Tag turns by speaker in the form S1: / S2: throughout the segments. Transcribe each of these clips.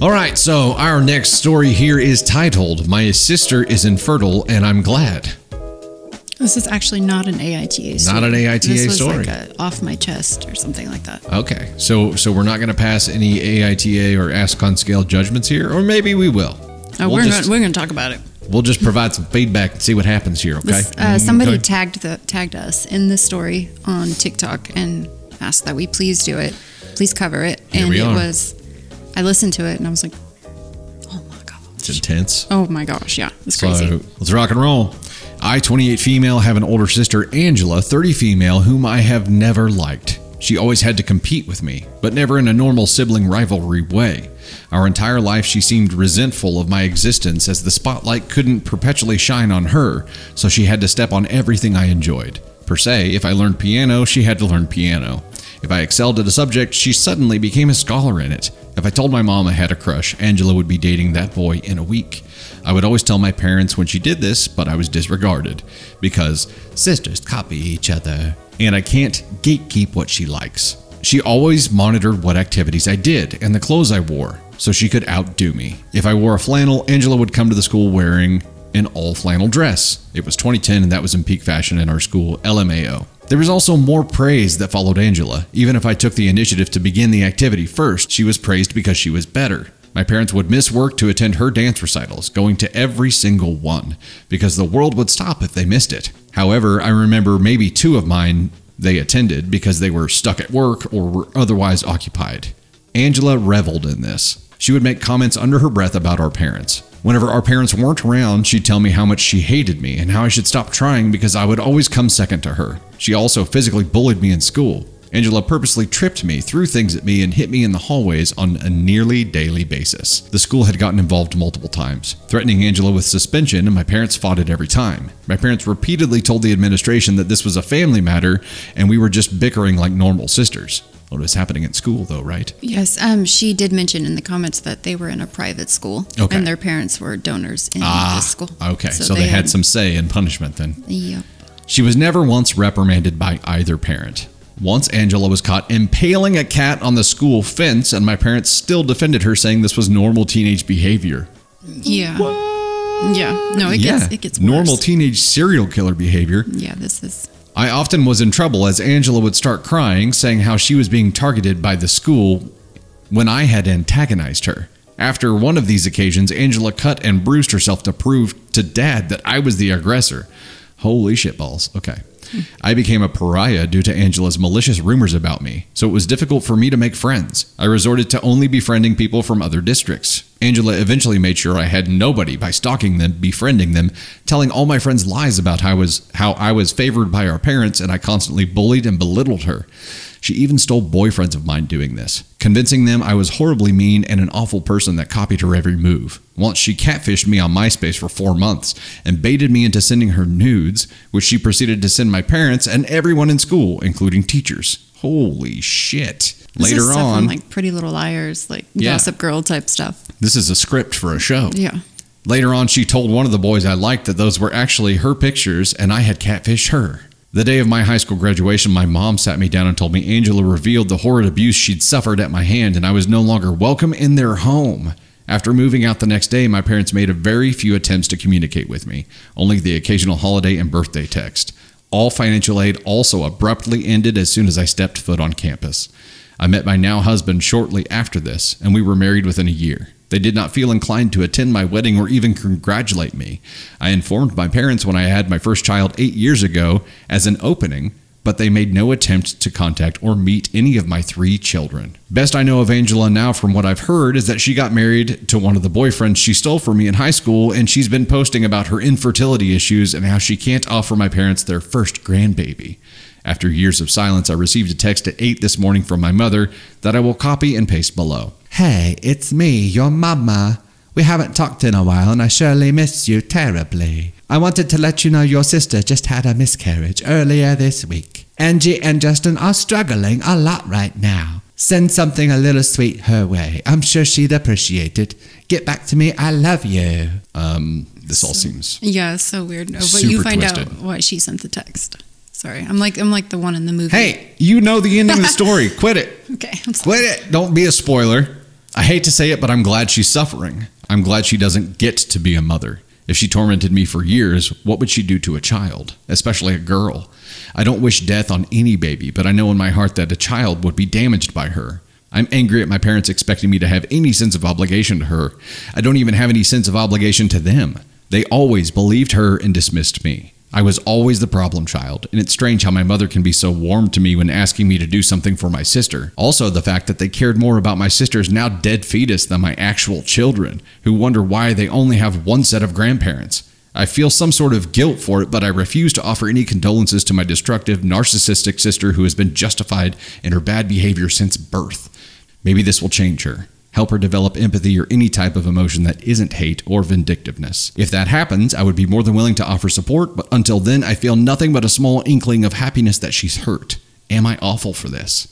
S1: All right, so our next story here is titled My Sister is Infertile and I'm Glad.
S2: This is actually not an AITA story.
S1: Not an AITA
S2: this was
S1: story.
S2: Like a off my chest or something like that.
S1: Okay, so so we're not going to pass any AITA or Ascon scale judgments here, or maybe we will.
S2: Oh,
S1: We'll
S2: we're
S1: just-
S2: gonna, we're going to talk about it.
S1: We'll just provide some feedback and see what happens here, okay?
S2: This, uh, somebody
S1: Okay.
S2: tagged the tagged us in this story on TikTok and asked that we please do it, please cover it,
S1: Here
S2: and it was. I listened to it and I was like, oh my god,
S1: It's intense.
S2: oh my gosh, yeah, it's crazy.
S1: So let's rock and roll. I, 28 female, have an older sister, Angela, 30 female, whom I have never liked. She always had to compete with me, but never in a normal sibling rivalry way. Our entire life, she seemed resentful of my existence as the spotlight couldn't perpetually shine on her, so she had to step on everything I enjoyed. Per se, if I learned piano, she had to learn piano. If I excelled at a subject, she suddenly became a scholar in it. If I told my mom I had a crush, Angela would be dating that boy in a week. I would always tell my parents when she did this, but I was disregarded because sisters copy each other, and I can't gatekeep what she likes. She always monitored what activities I did and the clothes I wore, so she could outdo me. If I wore a flannel, Angela would come to the school wearing an all flannel dress. It was 2010, and that was in peak fashion in our school, LMAO. There was also more praise that followed Angela. Even if I took the initiative to begin the activity first, she was praised because she was better. My parents would miss work to attend her dance recitals, going to every single one, because the world would stop if they missed it. However, I remember maybe two of mine they attended because they were stuck at work or were otherwise occupied. Angela reveled in this. She would make comments under her breath about our parents. Whenever our parents weren't around, she'd tell me how much she hated me and how I should stop trying because I would always come second to her. She also physically bullied me in school. Angela purposely tripped me, threw things at me, and hit me in the hallways on a nearly daily basis. The school had gotten involved multiple times, threatening Angela with suspension, and my parents fought it every time. My parents repeatedly told the administration that this was a family matter and we were just bickering like normal sisters. What was happening at school, though, right?
S2: Yes, um, she did mention in the comments that they were in a private school,
S1: Okay.
S2: and their parents were donors in
S1: Ah,
S2: the school.
S1: okay. So, they, had some say in punishment then.
S2: Yep.
S1: She was never once reprimanded by either parent. Once Angela was caught impaling a cat on the school fence, and my parents still defended her, saying this was normal teenage behavior.
S2: Yeah. Yeah. No, it
S1: yeah,
S2: gets it gets worse.
S1: normal teenage serial killer behavior.
S2: yeah, this is
S1: I often was in trouble as Angela would start crying, saying how she was being targeted by the school when I had antagonized her. After one of these occasions, Angela cut and bruised herself to prove to dad that I was the aggressor. Holy shitballs. Okay. I became a pariah due to Angela's malicious rumors about me, so it was difficult for me to make friends. I resorted to only befriending people from other districts. Angela eventually made sure I had nobody by stalking them, befriending them, telling all my friends lies about how I was how I was favored by our parents and I constantly bullied and belittled her. She even stole boyfriends of mine doing this, convincing them I was horribly mean and an awful person that copied her every move. Once she catfished me on MySpace for four months and baited me into sending her nudes, which she proceeded to send my parents and everyone in school, including teachers. Holy shit.
S2: this is
S1: Later on,
S2: from, like Pretty Little Liars, like
S1: Yeah.
S2: Gossip Girl type stuff.
S1: this is a script for a show.
S2: Yeah.
S1: Later on, she told one of the boys I liked that those were actually her pictures and I had catfished her. The day of my high school graduation, my mom sat me down and told me Angela revealed the horrid abuse she'd suffered at my hand and I was no longer welcome in their home. After moving out the next day, my parents made a very few attempts to communicate with me, only the occasional holiday and birthday text. All financial aid also abruptly ended as soon as I stepped foot on campus. I met my now husband shortly after this, and we were married within a year. They did not feel inclined to attend my wedding or even congratulate me. I informed my parents when I had my first child eight years ago as an opening, but they made no attempt to contact or meet any of my three children. Best I know of Angela now, from what I've heard, is that she got married to one of the boyfriends she stole from me in high school, and she's been posting about her infertility issues and how she can't offer my parents their first grandbaby. After years of silence, I received a text at 8 this morning from my mother that I will copy and paste below.
S3: Hey, it's me, your mama. We haven't talked in a while and I surely miss you terribly. I wanted to let you know your sister just had a miscarriage earlier this week. Angie and Justin are struggling a lot right now. Send something a little sweet her way. I'm sure she'd appreciate it. Get back to me. I love you.
S1: Um, this all seems
S2: Yeah, so weird. But you find out why she sent the text. Sorry, I'm like I'm like the one in the movie.
S1: Hey, you know the ending of the story. Quit it.
S2: okay, I'm sorry.
S1: Quit it. Don't be a spoiler. I hate to say it, but I'm glad she's suffering. I'm glad she doesn't get to be a mother. If she tormented me for years, what would she do to a child, especially a girl? I don't wish death on any baby, but I know in my heart that a child would be damaged by her. I'm angry at my parents expecting me to have any sense of obligation to her. I don't even have any sense of obligation to them. They always believed her and dismissed me. I was always the problem child, and it's strange how my mother can be so warm to me when asking me to do something for my sister. Also, the fact that they cared more about my sister's now dead fetus than my actual children, who wonder why they only have one set of grandparents. I feel some sort of guilt for it, but I refuse to offer any condolences to my destructive, narcissistic sister who has been justified in her bad behavior since birth. Maybe this will change her. Help her develop empathy or any type of emotion that isn't hate or vindictiveness. If that happens, I would be more than willing to offer support, but until then, I feel nothing but a small inkling of happiness that she's hurt. Am I awful for this?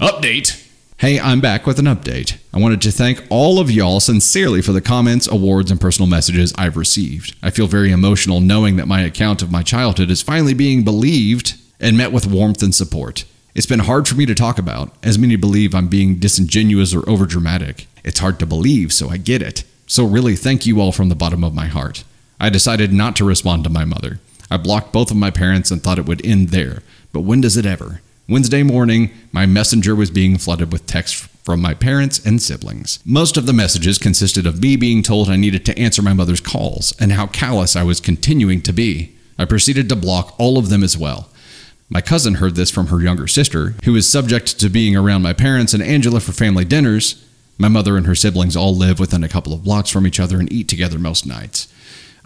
S1: Update! Hey, I'm back with an update. I wanted to thank all of y'all sincerely for the comments, awards, and personal messages I've received. I feel very emotional knowing that my account of my childhood is finally being believed and met with warmth and support. It's been hard for me to talk about, as many believe I'm being disingenuous or overdramatic. It's hard to believe, so I get it. So, really, thank you all from the bottom of my heart. I decided not to respond to my mother. I blocked both of my parents and thought it would end there. But when does it ever? Wednesday morning, my messenger was being flooded with texts from my parents and siblings. Most of the messages consisted of me being told I needed to answer my mother's calls and how callous I was continuing to be. I proceeded to block all of them as well. My cousin heard this from her younger sister, who is subject to being around my parents and Angela for family dinners. My mother and her siblings all live within a couple of blocks from each other and eat together most nights.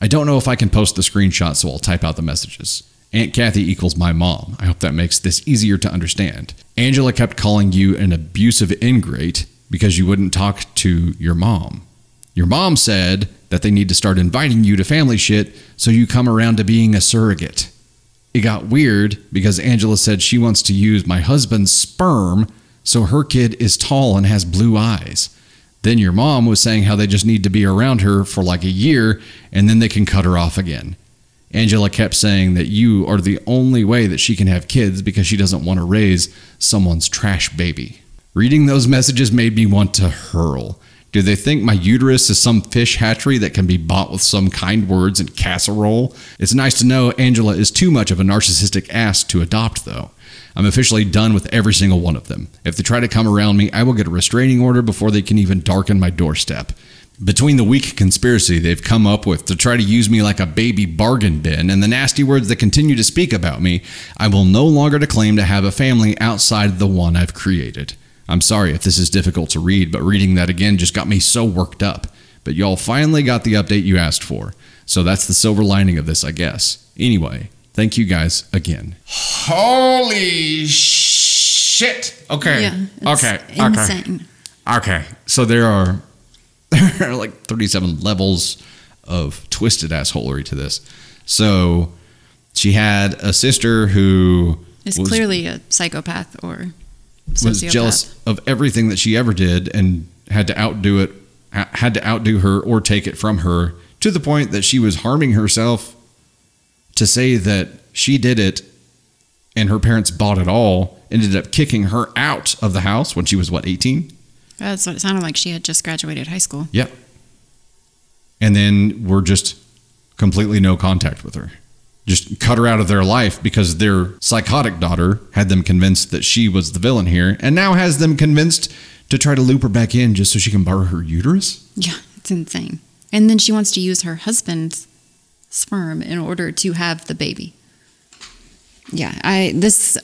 S1: I don't know if I can post the screenshot, so I'll type out the messages. Aunt Kathy equals my mom. I hope that makes this easier to understand. Angela kept calling you an abusive ingrate because you wouldn't talk to your mom. Your mom said that they need to start inviting you to family shit so you come around to being a surrogate. It got weird because Angela said she wants to use my husband's sperm so her kid is tall and has blue eyes. Then your mom was saying how they just need to be around her for like a year and then they can cut her off again. Angela kept saying that you are the only way that she can have kids because she doesn't want to raise someone's trash baby. Reading those messages made me want to hurl. Do they think my uterus is some fish hatchery that can be bought with some kind words and casserole? It's nice to know Angela is too much of a narcissistic ass to adopt, though. I'm officially done with every single one of them. If they try to come around me, I will get a restraining order before they can even darken my doorstep. Between the weak conspiracy they've come up with to try to use me like a baby bargain bin and the nasty words that continue to speak about me, I will no longer claim to have a family outside the one I've created. I'm sorry if this is difficult to read, but reading that again just got me so worked up. But y'all finally got the update you asked for. So that's the silver lining of this, I guess. Anyway, thank you guys again. Holy shit. Okay.
S2: Yeah, it's
S1: okay. Okay.
S2: insane.
S1: Okay. So there are there are like 37 levels of twisted assholery to this. So she had a sister who is
S2: clearly a psychopath or
S1: was
S2: sociopath.
S1: jealous of everything that she ever did and had to outdo it had to outdo her or take it from her to the point that she was harming herself to say that she did it and her parents bought it all ended up kicking her out of the house when she was what 18
S2: That's what it sounded like. She had just graduated high school.
S1: Yep. And then we're just completely no contact with her. Just cut her out of their life because their psychotic daughter had them convinced that she was the villain here and now has them convinced to try to loop her back in just so she can borrow her uterus.
S2: Yeah, it's insane. And then she wants to use her husband's sperm in order to have the baby. Yeah, I this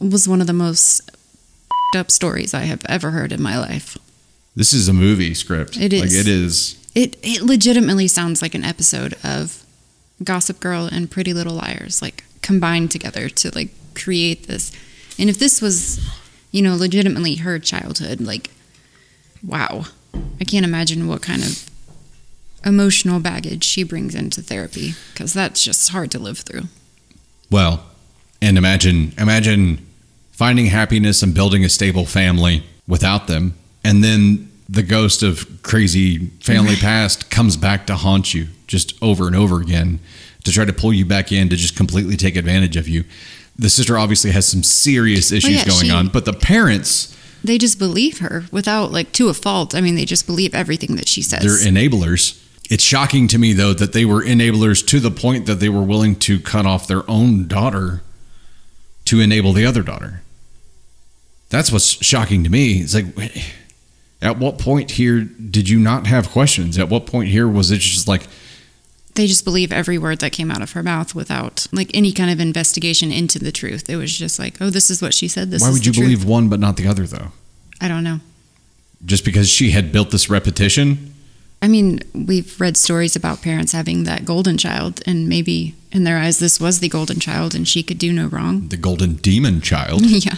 S2: was one of the most f***ed up stories I have ever heard in my life.
S1: This is a movie script.
S2: It is.
S1: Like it is.
S2: It it legitimately sounds like an episode of Gossip Girl and Pretty Little Liars, like combined together to like create this. And if this was, you know, legitimately her childhood, like, wow, I can't imagine what kind of emotional baggage she brings into therapy because that's just hard to live through.
S1: Well, and imagine imagine finding happiness and building a stable family without them, and then the ghost of crazy family past comes back to haunt you just over and over again to try to pull you back in to just completely take advantage of you. The sister obviously has some serious oh, issues
S2: yeah,
S1: going
S2: she-
S1: on, but the parents,
S2: They just believe her without, like, to a fault. I mean, they just believe everything that she says.
S1: they're enablers. It's shocking to me though that they were enablers to the point that they were willing to cut off their own daughter to enable the other daughter. That's what's shocking to me. It's like, at what point here did you not have questions? At what point here was it just like,
S2: they just believe every word that came out of her mouth without like any kind of investigation into the truth. It was just like, oh, this is what she said. This
S1: why would you
S2: truth.
S1: believe one but not the other though?
S2: I don't know.
S1: Just because she had built this repetition?
S2: I mean, we've read stories about parents having that golden child, and maybe in their eyes, this was the golden child, and she could do no wrong.
S1: The golden demon child.
S2: yeah.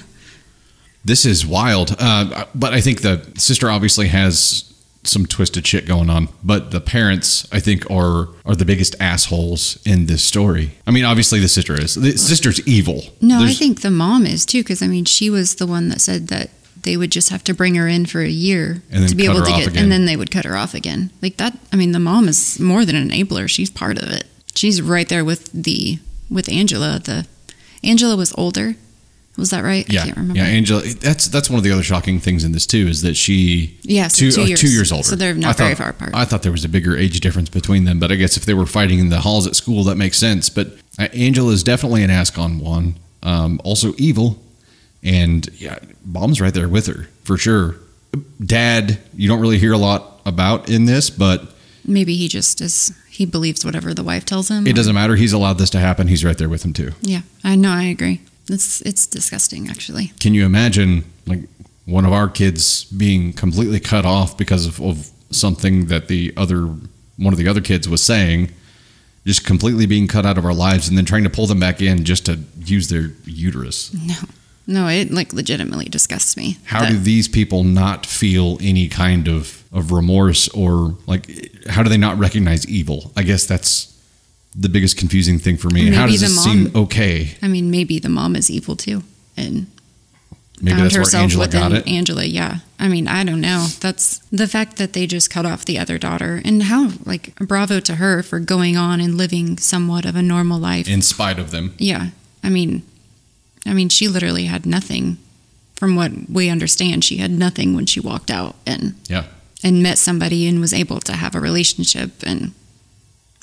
S1: This is wild. Uh, but I think the sister obviously has some twisted shit going on. But the parents, I think, are are the biggest assholes in this story. I mean, obviously the sister is. The sister's evil.
S2: No, I think the mom is too, because I mean, she was the one that said that they would just have to bring her in for a year to be able to get,
S1: again.
S2: and then they would cut her off again. Like that. I mean, the mom is more than an enabler; she's part of it. She's right there with the with Angela. The Angela was older. Was that right?
S1: Yeah,
S2: I can't remember.
S1: yeah, Angela. That's that's one of the other shocking things in this too is that she
S2: Yeah,
S1: two,
S2: two
S1: uh,
S2: years.
S1: two years older.
S2: So they're not
S1: I thought-
S2: very far apart.
S1: I thought there was a bigger age difference between them, but I guess if they were fighting in the halls at school, that makes sense. But uh, Angela is definitely an Ascon one. Um, also evil, and yeah, mom's right there with her for sure. Dad, you don't really hear a lot about in this, but
S2: Maybe he just is. He believes whatever the wife tells him.
S1: it doesn't matter. He's allowed this to happen. He's right there with him too.
S2: Yeah, I know. I agree. It's it's disgusting, actually.
S1: Can you imagine like one of our kids being completely cut off because of, of something that the other one of the other kids was saying, just completely being cut out of our lives, and then trying to pull them back in just to use their uterus?
S2: No, no, it like legitimately disgusts me.
S1: How
S2: that-
S1: do these people not feel any kind of, of remorse or like how do they not recognize evil? I guess that's the biggest confusing thing for me. how
S2: Maybe
S1: does
S2: the
S1: this
S2: mom-
S1: seem okay?
S2: I mean, maybe the mom is evil too, and
S1: Maybe
S2: found herself
S1: Angela
S2: within. Angela. Yeah, I mean, I don't know. That's the fact that they just cut off the other daughter, and how like bravo to her for going on and living somewhat of a normal life.
S1: in spite of them.
S2: yeah, I mean, I mean, she literally had nothing. From what we understand, she had nothing when she walked out, and
S1: Yeah.
S2: and met somebody and was able to have a relationship and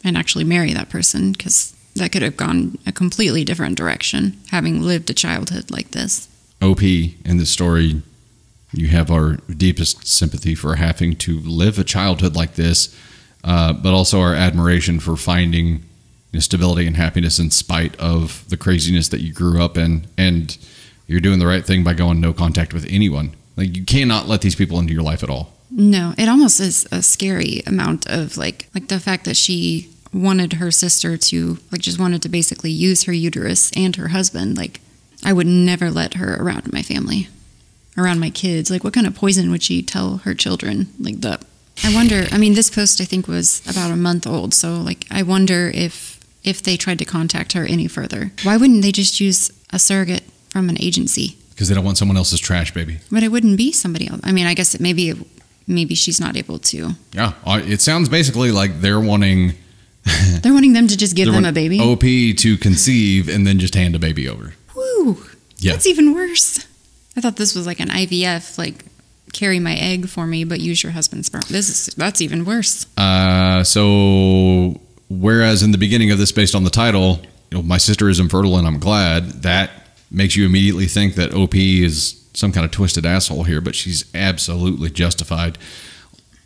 S2: and actually marry that person because that could have gone a completely different direction having lived a childhood like this
S1: OP in this story, you have our deepest sympathy for having to live a childhood like this, uh, but also our admiration for finding stability and happiness in spite of the craziness that you grew up in. And you're doing the right thing by going no contact with anyone. Like, you cannot let these people into your life at all.
S2: No it almost is a scary amount of like like the fact that she wanted her sister to like just wanted to basically use her uterus and her husband. Like i would never let her around my family around my kids. Like what kind of poison would she tell her children? Like that i wonder i mean this post i think was about a month old. So like i wonder if if they tried to contact her any further. Why wouldn't they just use a surrogate from an agency?
S1: Because they don't want someone else's trash, baby.
S2: but it wouldn't be somebody else i mean i guess it maybe maybe she's not able to
S1: Yeah. It sounds basically like they're wanting,
S2: they're wanting them to just give them a baby
S1: OP to conceive and then just hand a baby over.
S2: Woo!
S1: Yeah.
S2: That's even worse. I thought this was like an IVF, like carry my egg for me, but use your husband's sperm. This is that's even worse.
S1: Uh, so whereas in the beginning of this, based on the title, you know, my sister is infertile and I'm glad, that makes you immediately think that OP is some kind of twisted asshole here, but she's absolutely justified.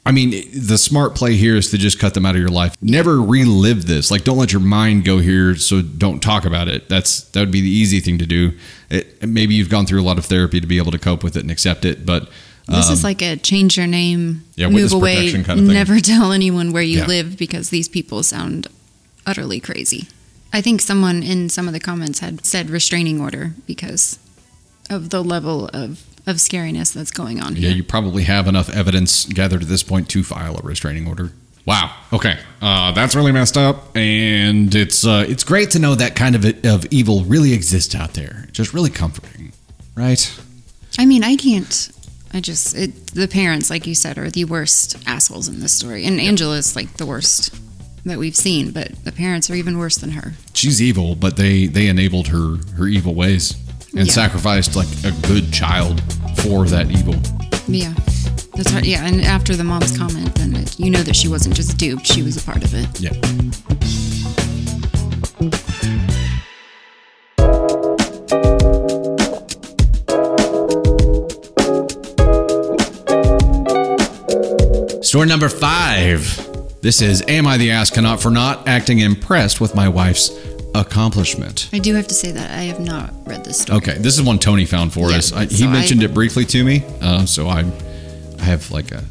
S1: I mean, the smart play here is to just cut them out of your life. Never relive this. Like, don't let your mind go here. So don't talk about it. That's that would be the easy thing to do. It, maybe you've gone through a lot of therapy to be able to cope with it and accept it, but
S2: This is um, like a change your name,
S1: Yeah,
S2: move away,
S1: kind of thing.
S2: never tell anyone where you
S1: Yeah.
S2: live because these people sound utterly crazy. I think someone in some of the comments had said restraining order because of the level of, of scariness that's going on here.
S1: Yeah, you probably have enough evidence gathered at this point to file a restraining order. Wow. Okay. Uh, that's really messed up, and it's uh, it's great to know that kind of of evil really exists out there. Just really comforting, right?
S2: I mean, I can't. I just it, the parents, like you said, are the worst assholes in this story, and Angela's like the worst that we've seen. But the parents are even worse than her.
S1: She's evil, but they they enabled her her evil ways and
S2: Yeah.
S1: sacrificed like a good child for that evil.
S2: Yeah, that's right. Yeah, and after the mom's comment, then it, you know that she wasn't just duped; she was a part of it.
S1: Yeah. Story number five. This is Am I the Astronaut for not acting impressed with my wife's accomplishment?
S2: I do have to say that I have not read this story.
S1: Okay, this is one Tony found for
S2: Yeah,
S1: us. I, he
S2: so I-
S1: mentioned it briefly to me, uh, so I, I have like a,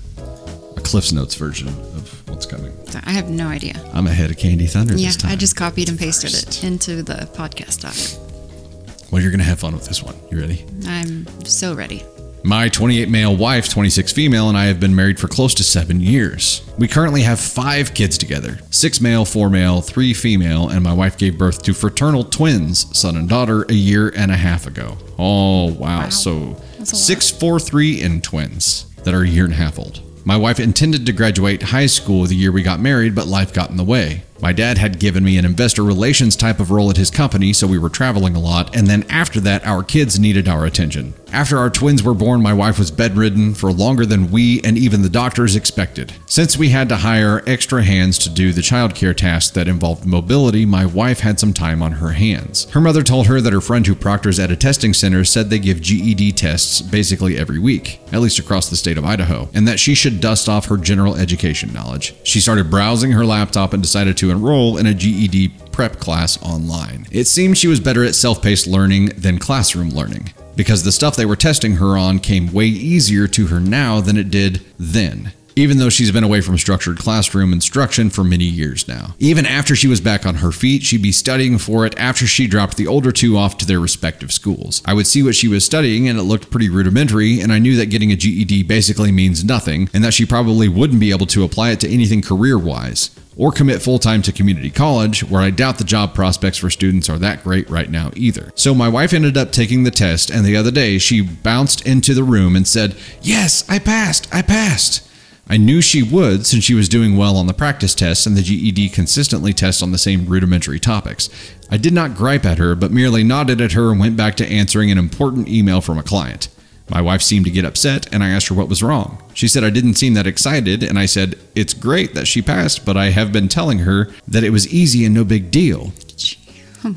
S1: a Cliff's Notes version of what's coming.
S2: I have no idea.
S1: I'm ahead of Candy Thunder
S2: Yeah,
S1: this time.
S2: I just copied and pasted
S1: First.
S2: it into the podcast doc.
S1: Well, you're gonna have fun with this one. You ready?
S2: I'm so ready.
S1: My 28 male wife, 26 female, and I have been married for close to seven years. We currently have five kids together six male, four male, three female, and my wife gave birth to fraternal twins, son and daughter, a year and a half ago. Oh, wow. So
S2: a lot.
S1: six, four, three, and twins that are a year and a half old. My wife intended to graduate high school the year we got married, but life got in the way. My dad had given me an investor relations type of role at his company, so we were traveling a lot, and then after that, our kids needed our attention. After our twins were born, my wife was bedridden for longer than we and even the doctors expected. Since we had to hire extra hands to do the childcare tasks that involved mobility, my wife had some time on her hands. Her mother told her that her friend who proctors at a testing center said they give GED tests basically every week, at least across the state of Idaho, and that she should dust off her general education knowledge. She started browsing her laptop and decided to enroll in a GED prep class online. It seemed she was better at self paced learning than classroom learning, because the stuff they were testing her on came way easier to her now than it did then. Even though she's been away from structured classroom instruction for many years now. Even after she was back on her feet, she'd be studying for it after she dropped the older two off to their respective schools. I would see what she was studying and it looked pretty rudimentary, and I knew that getting a GED basically means nothing, and that she probably wouldn't be able to apply it to anything career wise or commit full time to community college, where I doubt the job prospects for students are that great right now either. So my wife ended up taking the test, and the other day she bounced into the room and said, Yes, I passed, I passed. I knew she would since she was doing well on the practice tests and the GED consistently tests on the same rudimentary topics. I did not gripe at her, but merely nodded at her and went back to answering an important email from a client. My wife seemed to get upset, and I asked her what was wrong. She said I didn't seem that excited, and I said, It's great that she passed, but I have been telling her that it was easy and no big deal.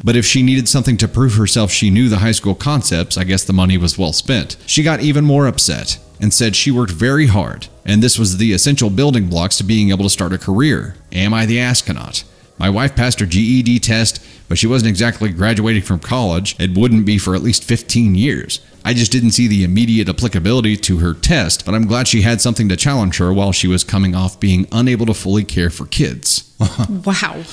S1: But if she needed something to prove herself she knew the high school concepts, I guess the money was well spent. She got even more upset and said she worked very hard, and this was the essential building blocks to being able to start a career. Am I the astronaut? My wife passed her GED test, but she wasn't exactly graduating from college. It wouldn't be for at least 15 years. I just didn't see the immediate applicability to her test, but I'm glad she had something to challenge her while she was coming off being unable to fully care for kids.
S2: Wow.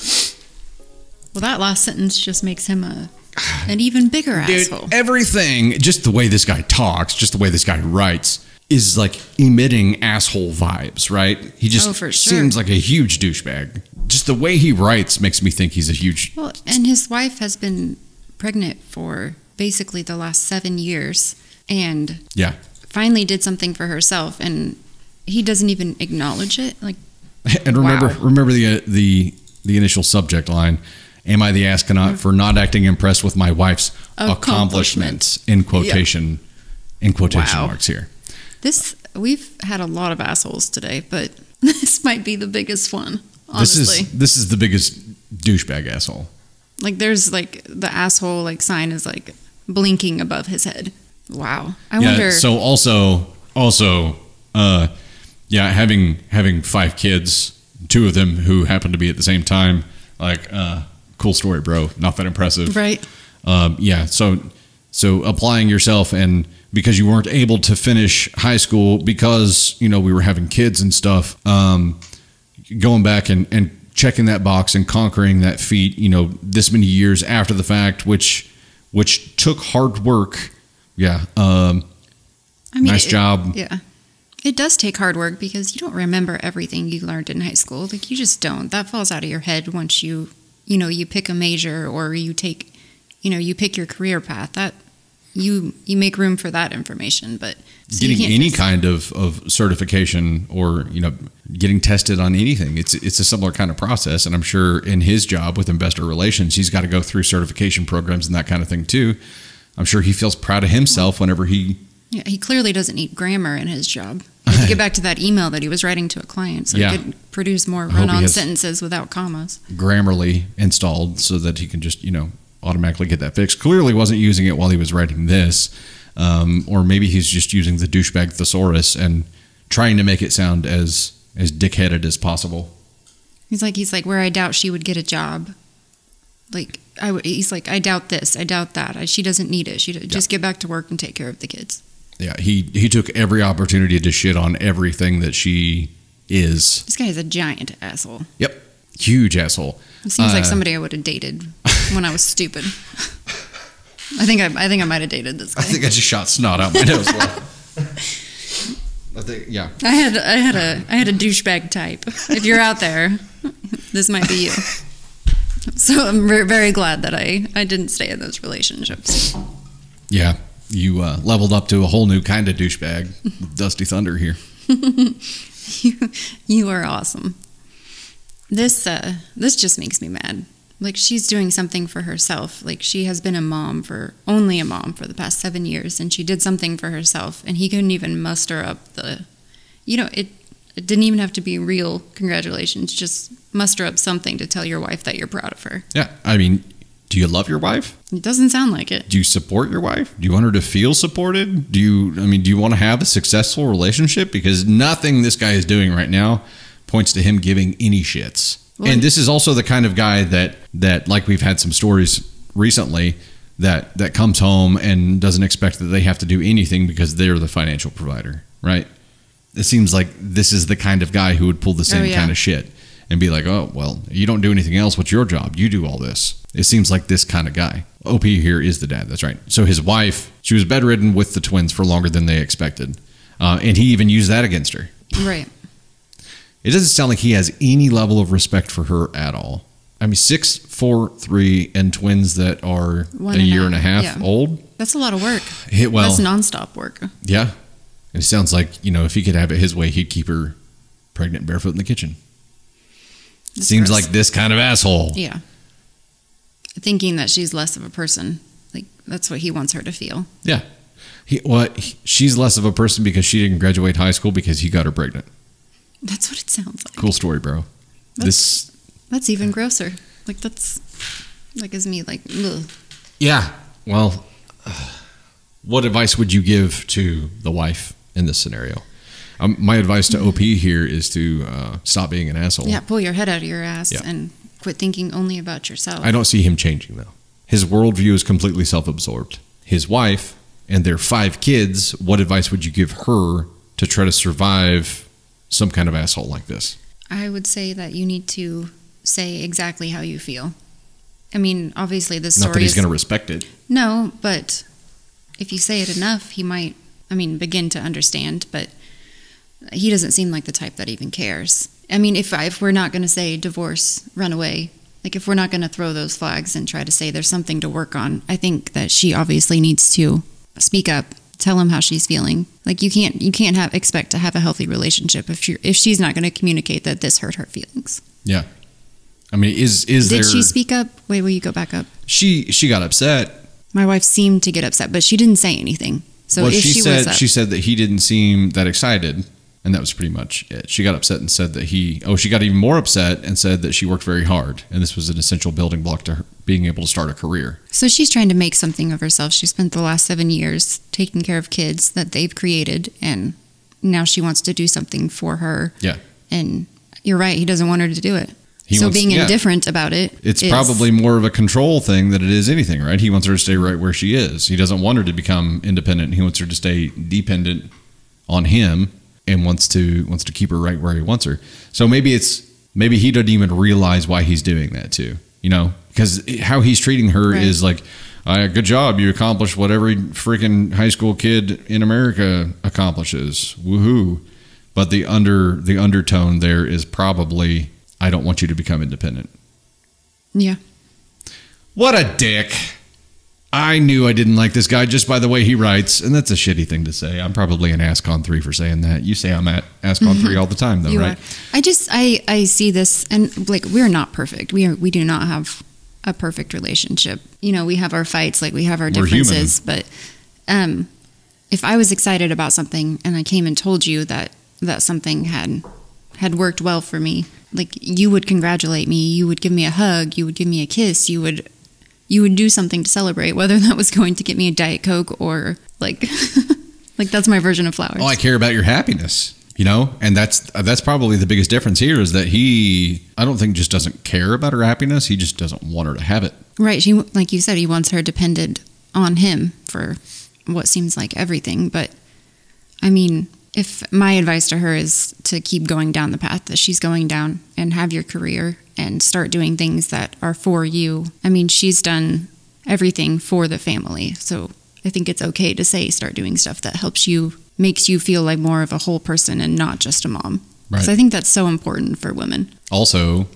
S2: Well, that last sentence just makes him a an even bigger asshole.
S1: Dude, everything, just the way this guy talks, just the way this guy writes, is like emitting asshole vibes, right? He just
S2: Oh, sure.
S1: seems like a huge douchebag. Just the way he writes makes me think he's a huge.
S2: Well, and his wife has been pregnant for basically the last seven years, and
S1: Yeah.
S2: finally did something for herself, and he doesn't even acknowledge it. Like,
S1: And remember,
S2: Wow.
S1: remember the uh, the the initial subject line. Am I the astronaut for not acting impressed with my wife's accomplishments? In quotation, in quotation
S2: Wow.
S1: marks here.
S2: This, we've had a lot of assholes today, but this might be the biggest one. Honestly,
S1: This is this is the biggest douchebag asshole.
S2: like, there's like the asshole like sign is like blinking above his head. Wow. I
S1: yeah.
S2: wonder.
S1: So also also uh yeah, having having five kids, two of them who happen to be at the same time, like uh cool story, bro. Not that impressive.
S2: right.
S1: Um yeah, so so applying yourself and because you weren't able to finish high school because, you know, we were having kids and stuff, um going back and and checking that box and conquering that feat, you know, this many years after the fact, which which took hard work. Yeah. Um,
S2: I mean,
S1: Nice
S2: it-
S1: job.
S2: Yeah. It does take hard work because you don't remember everything you learned in high school. Like you just don't. That falls out of your head once you, you know, you pick a major or you take, you know, you pick your career path. That you you make room for that information, but so
S1: getting any kind of, of certification or you know getting tested on anything it's it's a similar kind of process and i'm sure in his job with investor relations he's got to go through certification programs and that kind of thing too i'm sure he feels proud of himself whenever he
S2: Yeah, he clearly doesn't need grammar in his job. To get back to that email that he was writing to a client so
S1: Yeah.
S2: he could produce more run-on sentences without commas.
S1: grammarly installed so that he can just you know automatically get that fixed clearly wasn't using it while he was writing this um, or maybe he's just using the douchebag thesaurus and trying to make it sound as as dickheaded as possible
S2: He's like, he's like, where I doubt she would get a job. Like, I w- he's like, I doubt this, I doubt that. I, she doesn't need it. She just get back to work and take care of the kids.
S1: Yeah, he he took every opportunity to shit on everything that she is.
S2: This guy is a giant asshole.
S1: Yep, huge asshole.
S2: He seems like
S1: Uh,
S2: somebody I would have dated when I was stupid. I think I, I think I might have dated this guy.
S1: I think I just shot snot out my nose. I think yeah.
S2: I had I had a I had a douchebag type. If you're out there, this might be you. So I'm ver- very glad that I I didn't stay in those relationships.
S1: Yeah, you uh, leveled up to a whole new kind of douchebag, Dusty Thunder here.
S2: you, you are awesome. This uh this just makes me mad. Like she's doing something for herself. Like she has been a mom for only a mom for the past 7 years and she did something for herself and he couldn't even muster up the you know, it it didn't even have to be real congratulations. Just muster up something to tell your wife that you're proud of her.
S1: Yeah, I mean, do you love your wife?
S2: It doesn't sound like it.
S1: Do you support your wife? Do you want her to feel supported? Do you, I mean, do you want to have a successful relationship? Because nothing this guy is doing right now points to him giving any shits.
S2: Well,
S1: and this is also the kind of guy that, that like we've had some stories recently that, that comes home and doesn't expect that they have to do anything because they're the financial provider, right? It seems like this is the kind of guy who would pull the same
S2: Oh, yeah.
S1: kind of shit and be like, oh, well, you don't do anything else. What's your job? You do all this. It seems like this kind of guy. OP here is the dad. That's right. So his wife, she was bedridden with the twins for longer than they expected. Uh, and he even used that against her.
S2: Right.
S1: It doesn't sound like he has any level of respect for her at all. I mean, six, four, three, and twins that are
S2: One
S1: a
S2: and a
S1: year and a half
S2: yeah.
S1: old.
S2: That's a lot of work.
S1: Hit well.
S2: That's nonstop work.
S1: Yeah. It sounds like, you know, if he could have it his way, he'd keep her pregnant barefoot in the kitchen.
S2: That's
S1: Seems
S2: gross.
S1: like this kind of asshole.
S2: Yeah. Thinking that she's less of a person. Like that's what he wants her to feel.
S1: Yeah. He, what? he- she's less of a person because she didn't graduate high school because he got her pregnant.
S2: That's what it sounds like.
S1: Cool story, bro. This,
S2: That's even grosser. Like that's like is me like ugh.
S1: yeah. Well, what advice would you give to the wife in this scenario? Um, my advice to OP here is to uh, stop being an asshole.
S2: yeah, pull your head out of your ass
S1: Yeah.
S2: and quit thinking only about yourself.
S1: I don't see him changing though. His worldview is completely self-absorbed. His wife and their five kids. What advice would you give her to try to survive some kind of asshole like this?
S2: I would say that you need to say exactly how you feel. I mean, obviously this
S1: Not that he's going to respect it.
S2: No, but if you say it enough, he might, I mean, begin to understand, but he doesn't seem like the type that even cares. I mean, if, if we're not going to say divorce, run away, like if we're not going to throw those flags and try to say there's something to work on, I think that she obviously needs to speak up, tell him how she's feeling. Like you can't you can't have expect to have a healthy relationship if she if she's not going to communicate that this hurt her feelings.
S1: Yeah. I mean, is is
S2: Did
S1: there?
S2: she speak up? Wait, will you go back up?
S1: she she got upset.
S2: My wife seemed to get upset, but she didn't say anything. So
S1: well,
S2: if
S1: she,
S2: she,
S1: said she said that he didn't seem that excited, and that was pretty much it. She got upset and said that he. Oh, she got even more upset and said that she worked very hard, and this was an essential building block to her being able to start a career.
S2: So she's trying to make something of herself. She spent the last seven years taking care of kids that they've created, and now she wants to do something for her.
S1: Yeah.
S2: And you're right, he doesn't want her to do it.
S1: He
S2: so
S1: wants-
S2: being
S1: yeah.
S2: indifferent about it.
S1: It's
S2: is-
S1: probably more of a control thing than it is anything, right? He wants her to stay right where she is. He doesn't want her to become independent. He wants her to stay dependent on him and wants to wants to keep her right where he wants her. So maybe it's maybe he doesn't even realize why he's doing that too. You know, because how he's treating her
S2: Right.
S1: is like, uh, "Good job, you accomplished what every freaking high school kid in America accomplishes. Woohoo!" But the under the undertone there is probably, "I don't want you to become independent."
S2: Yeah.
S1: What a dick. I knew I didn't like this guy just by the way he writes, and that's a shitty thing to say. I'm probably an ASCON 3 for saying that. You say I'm at ASCON 3 all the time, though,
S2: You
S1: right?
S2: are. I just I I see this and like we're not perfect. We are we do not have a perfect relationship. You know, we have our fights, like we have our differences, but um if I was excited about something and I came and told you that that something had had worked well for me, like you would congratulate me, you would give me a hug, you would give me a kiss, you would you would do something to celebrate, whether that was going to get me a diet coke or like like that's my version of flowers.
S1: Oh, I care about your happiness. You know, and that's that's probably the biggest difference here is that he, I don't think, just doesn't care about her happiness. He just doesn't want her to have it.
S2: Right. She, like you said, he wants her dependent on him for what seems like everything. But I mean, if my advice to her is to keep going down the path that she's going down and have your career and start doing things that are for you. I mean, she's done everything for the family. So I think it's okay to say start doing stuff that helps you, makes you feel like more of a whole person and not just a mom.
S1: Right.
S2: So I think that's so important for women.
S1: Also,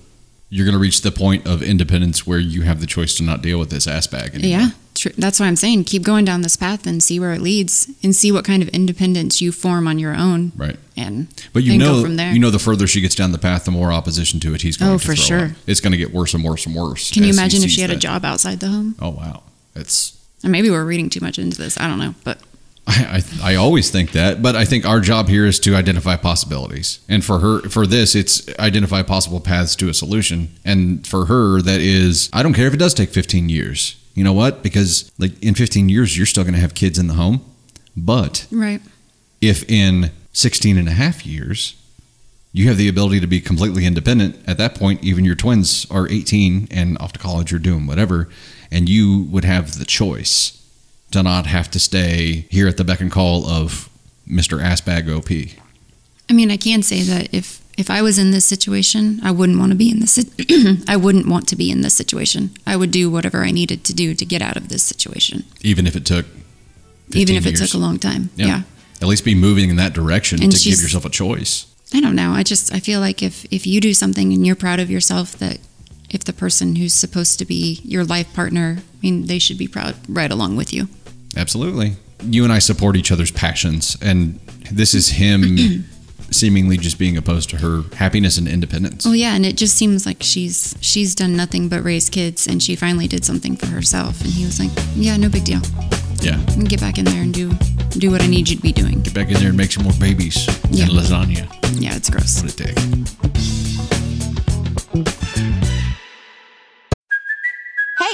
S1: you're going to reach the point of independence where you have the choice to not deal with this ass bag anymore.
S2: Yeah, that's what I'm saying. Keep going down this path and see where it leads, and see what kind of independence you form on your own,
S1: Right.
S2: and
S1: But you
S2: and
S1: know,
S2: from there.
S1: you know, the further she gets down the path, the more opposition to it he's going
S2: Oh,
S1: to
S2: for sure.
S1: up. It's going to get worse and worse and worse.
S2: Can you imagine if she had a job outside the home?
S1: Oh wow, it's
S2: Or maybe we're reading too much into this. I don't know, but
S1: I, I I always think that, but I think our job here is to identify possibilities, and for her, for this, it's identify possible paths to a solution, and for her, that is, I don't care if it does take 15 years. You know what? Because like in 15 years, you're still going to have kids in the home, but
S2: right,
S1: if in 16 and a half years you have the ability to be completely independent at that point even your twins are 18 and off to college or doing whatever and you would have the choice to not have to stay here at the beck and call of mr assbag op
S2: I mean, I can say that if if I was in this situation, I wouldn't want to be in this. I wouldn't want to be in this situation. I would do whatever I needed to do to get out of this situation,
S1: even if it took
S2: even if it took a long time. yeah.
S1: at least be moving in that direction
S2: And
S1: to give yourself a choice
S2: I don't know. I just I feel like if if you do something and you're proud of yourself, that if the person who's supposed to be your life partner, I mean, they should be proud right along with you.
S1: Absolutely. You and I support each other's passions, and this is him seemingly just being opposed to her happiness and independence.
S2: Well, yeah, and it just seems like she's she's done nothing but raise kids, and she finally did something for herself. And he was like, "Yeah, no big deal.
S1: Yeah.
S2: Get back in there and do do what I need you to be doing."
S1: Get back in there and make some more babies
S2: Yeah.
S1: and lasagna.
S2: Yeah, it's gross.
S1: What a dick.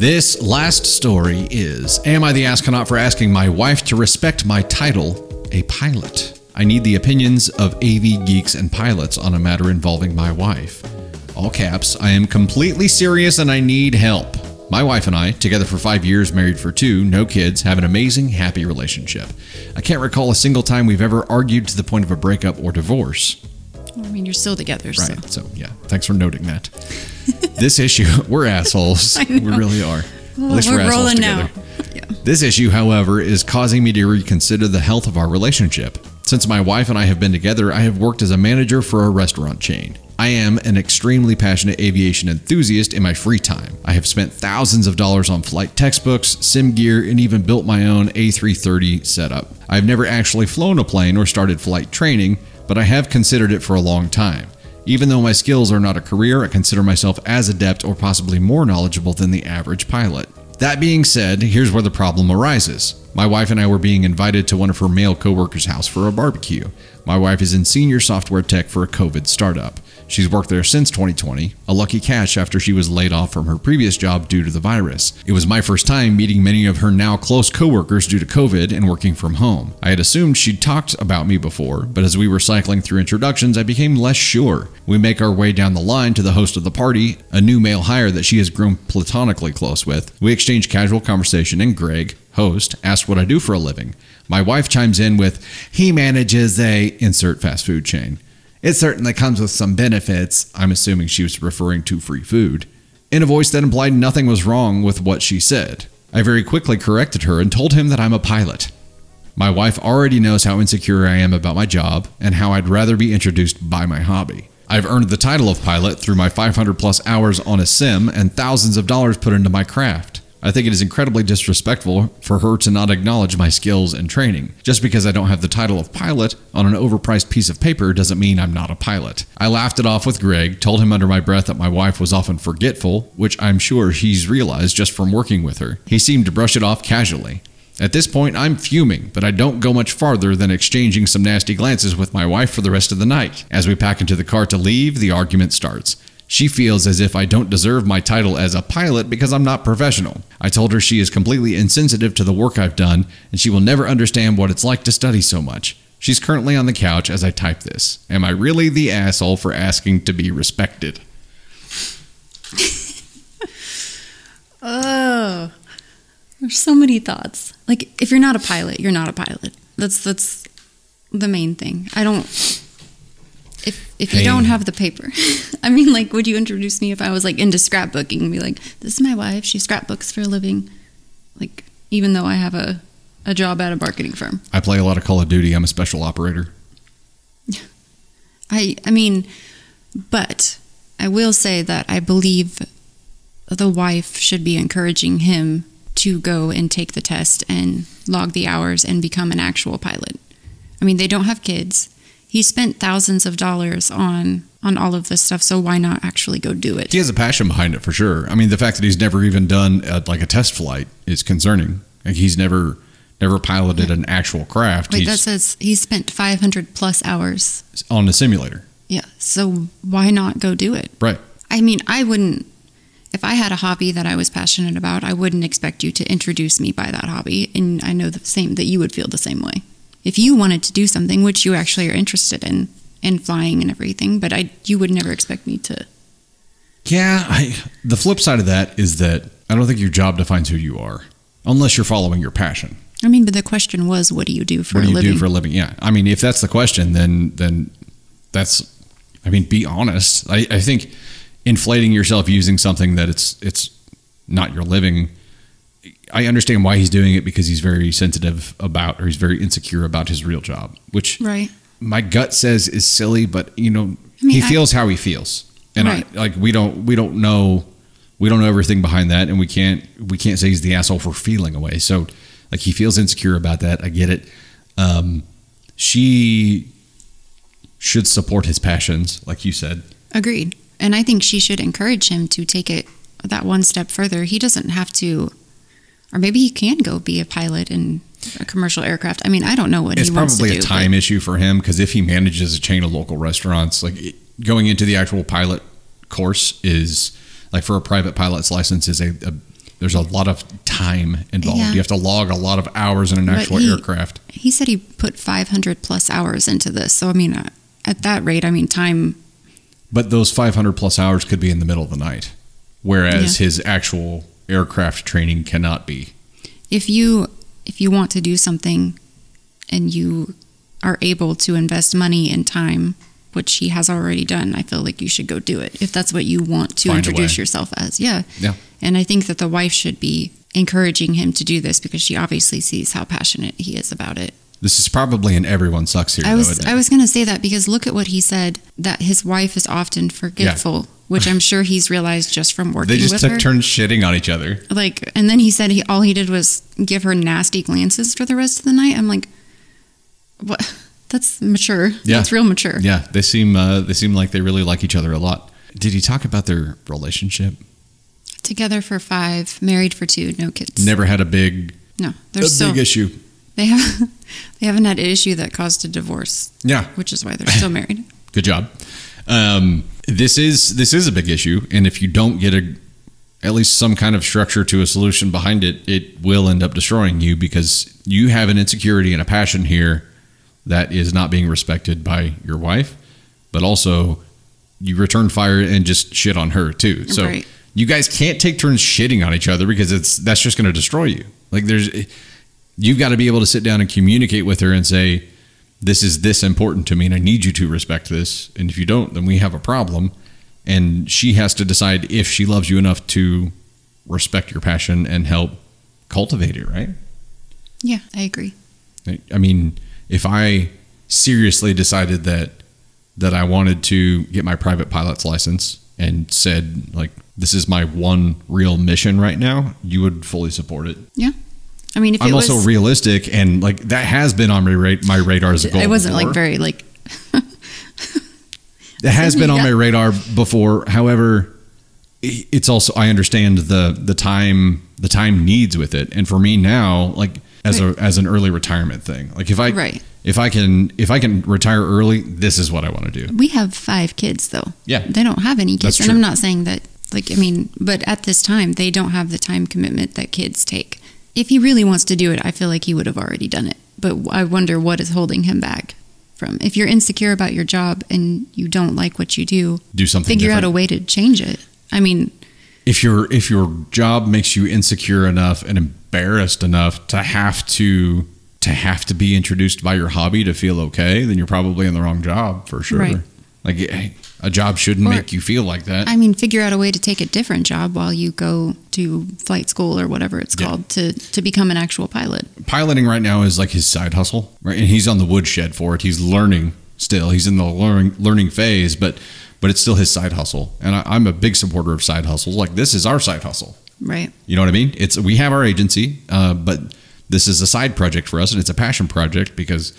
S1: This last story is Am I the astronaut for asking my wife to respect my title, a pilot? I need the opinions of AV geeks and pilots on a matter involving my wife. All caps, I am completely serious and I need help. My wife and I, together for five years, married for two, no kids, have an amazing, happy relationship. I can't recall a single time we've ever argued to the point of a breakup or divorce.
S2: I mean, you're still together,
S1: Right. So, yeah, thanks for noting that. this issue, we're assholes. We really are. At least
S2: we're
S1: assholes
S2: rolling
S1: together.
S2: now. Yeah.
S1: This issue, however, is causing me to reconsider the health of our relationship. Since my wife and I have been together, I have worked as a manager for a restaurant chain. I am an extremely passionate aviation enthusiast in my free time. I have spent thousands of dollars on flight textbooks, sim gear, and even built my own A330 setup. I've never actually flown a plane or started flight training, but I have considered it for a long time. Even though my skills are not a career, I consider myself as adept or possibly more knowledgeable than the average pilot. That being said, here's where the problem arises. My wife and I were being invited to one of her male coworkers' house for a barbecue. My wife is in senior software tech for a COVID startup. She's worked there since 2020, a lucky catch after she was laid off from her previous job due to the virus. It was my first time meeting many of her now close coworkers due to COVID and working from home. I had assumed she'd talked about me before, but as we were cycling through introductions, I became less sure. We make our way down the line to the host of the party, a new male hire that she has grown platonically close with. We exchange casual conversation, and Greg, host, asks what I do for a living. My wife chimes in with, he manages a insert fast food chain. It certainly comes with some benefits. I'm assuming she was referring to free food. In a voice that implied nothing was wrong with what she said. I very quickly corrected her and told him that I'm a pilot. My wife already knows how insecure I am about my job and how I'd rather be introduced by my hobby. I've earned the title of pilot through my 500 plus hours on a sim and thousands of dollars put into my craft. I think it is incredibly disrespectful for her to not acknowledge my skills and training. Just because I don't have the title of pilot on an overpriced piece of paper doesn't mean I'm not a pilot. I laughed it off with Greg, told him under my breath that my wife was often forgetful, which I'm sure he's realized just from working with her. He seemed to brush it off casually. At this point, I'm fuming, but I don't go much farther than exchanging some nasty glances with my wife for the rest of the night. As we pack into the car to leave, the argument starts. She feels as if I don't deserve my title as a pilot because I'm not professional. I told her she is completely insensitive to the work I've done and she will never understand what it's like to study so much. She's currently on the couch as I type this. Am I really the asshole for asking to be respected?
S2: Oh, there's so many thoughts. Like, if you're not a pilot, you're not a pilot. That's that's the main thing. I don't. If if you don't have the paper, I mean, like, would you introduce me if I was like into scrapbooking and be like, "This is my wife. She scrapbooks for a living," like, even though I have a a job at a marketing firm.
S1: I play a lot of Call of Duty. I'm a special operator.
S2: I I mean, but I will say that I believe the wife should be encouraging him to go and take the test and log the hours and become an actual pilot. I mean, they don't have kids. He spent thousands of dollars on on all of this stuff, so why not actually go do it?
S1: He has a passion behind it for sure. I mean, the fact that he's never even done uh like a test flight is concerning. Like he's never never piloted an actual craft.
S2: Wait, that says he spent 500 plus hours.
S1: on a simulator.
S2: Yeah, so why not go do it?
S1: Right.
S2: I mean, I wouldn't. If I had a hobby that I was passionate about, I wouldn't expect you to introduce me by that hobby. And I know the same that you would feel the same way. If you wanted to do something which you actually are interested in, in flying and everything, but I, you would never expect me to.
S1: Yeah, I, the flip side of that is that I don't think your job defines who you are, unless you're following your passion.
S2: I mean, but the question was, what do you do for
S1: what
S2: a
S1: do you
S2: living?
S1: do for a living? Yeah, I mean, if that's the question, then then that's, I mean, be honest. I, I think inflating yourself using something that it's it's not your living. I understand why he's doing it because he's very sensitive about, or he's very insecure about his real job, which
S2: right.
S1: my gut says is silly, but you know,
S2: I mean,
S1: he
S2: I-
S1: feels how he feels, and
S2: Right.
S1: I, like we don't we don't know we don't know everything behind that, and we can't we can't say he's the asshole for feeling away. So, like he feels insecure about that. I get it. Um, she should support his passions, like you said.
S2: Agreed. And I think she should encourage him to take it that one step further. He doesn't have to, or maybe he can go be a pilot in a commercial aircraft. I mean, I don't know what
S1: it's
S2: he wants to
S1: probably
S2: do.
S1: a
S2: but-
S1: time issue for him because if he manages a chain of local restaurants, like it- going into the actual pilot course is like for a private pilot's license is a, a there's a lot of time involved.
S2: Yeah.
S1: You have to log a lot of hours in an
S2: But
S1: actual
S2: he-
S1: aircraft.
S2: He said he put 500 plus hours into this. So, I mean, uh, at that rate, I mean, time,
S1: But those 500 plus hours could be in the middle of the night, whereas
S2: Yeah.
S1: his actual aircraft training cannot be.
S2: if you if you want to do something and you are able to invest money and time which he has already done i feel like you should go do it if that's what you want to
S1: Find
S2: introduce yourself as yeah
S1: Yeah.
S2: and i think that the wife should be encouraging him to do this because she obviously sees how passionate he is about it
S1: This is probably an everyone sucks here.
S2: i was
S1: isn't
S2: i was going to say that because look at what he said that his wife is often forgetful which i'm sure he's realized just from working
S1: they just
S2: with
S1: took
S2: her
S1: turns shitting on each other.
S2: like and then he said he all he did was give her nasty glances for the rest of the night i'm like what that's mature
S1: Yeah.
S2: that's real mature
S1: Yeah, they seem uh, they seem like they really like each other a lot. Did he talk about their relationship?
S2: Together for five, married for two, no kids.
S1: Never had a big,
S2: No,
S1: a
S2: there's still
S1: big issue.
S2: They have they haven't had an issue that caused a divorce,
S1: Yeah,
S2: which is why they're still married.
S1: good job. Um, this is this is a big issue, and if you don't get a at least some kind of structure to a solution behind it, it will end up destroying you because you have an insecurity and a passion here that is not being respected by your wife, but also you return fire and just shit on her too. So
S2: Right.
S1: you guys can't take turns shitting on each other because it's that's just going to destroy you. Like there's you've got to be able to sit down and communicate with her and say this is this important to me and I need you to respect this and if you don't then we have a problem and she has to decide if she loves you enough to respect your passion and help cultivate it, right?
S2: Yeah, I agree.
S1: I mean, if I seriously decided that that I wanted to get my private pilot's license and said like this is my one real mission right now, you would fully support it.
S2: Yeah, I mean, if
S1: I'm
S2: it was,
S1: also realistic and like that has been on my ra- my radar as a goal.
S2: I wasn't like very like
S1: It has been on
S2: Yeah.
S1: my radar before. However, it's also I understand the the time the time needs with it, and for me now, like as a as an early retirement thing, like if I
S2: Right.
S1: if I can if I can retire early, this is what I want to do.
S2: we have five kids though.
S1: Yeah.
S2: they don't have any kids, and. I'm not saying that. Like, I mean, but at this time, they don't have the time commitment that kids take. If he really wants to do it, I feel like he would have already done it. But I wonder what is holding him back from. If you're insecure about your job and you don't like what you do,
S1: Do something.
S2: figure out a way to change it. I mean,
S1: if your if your job makes you insecure enough and embarrassed enough to have to to have to be introduced by your hobby to feel okay, then you're probably in the wrong job for sure.
S2: Right.
S1: Like eh, a job shouldn't
S2: Or-
S1: make you feel like that.
S2: I mean, figure out a way to take a different job while you go to flight school or whatever it's
S1: Yeah.
S2: called to to become an actual pilot.
S1: Piloting right now is like his side hustle, right? And he's on the woodshed for it. He's learning still. He's in the learning learning phase, but but it's still his side hustle. And I, I'm a big supporter of side hustles. Like this is our side hustle.
S2: Right.
S1: You know what I mean? It's we have our agency, uh, but this is a side project for us, and it's a passion project because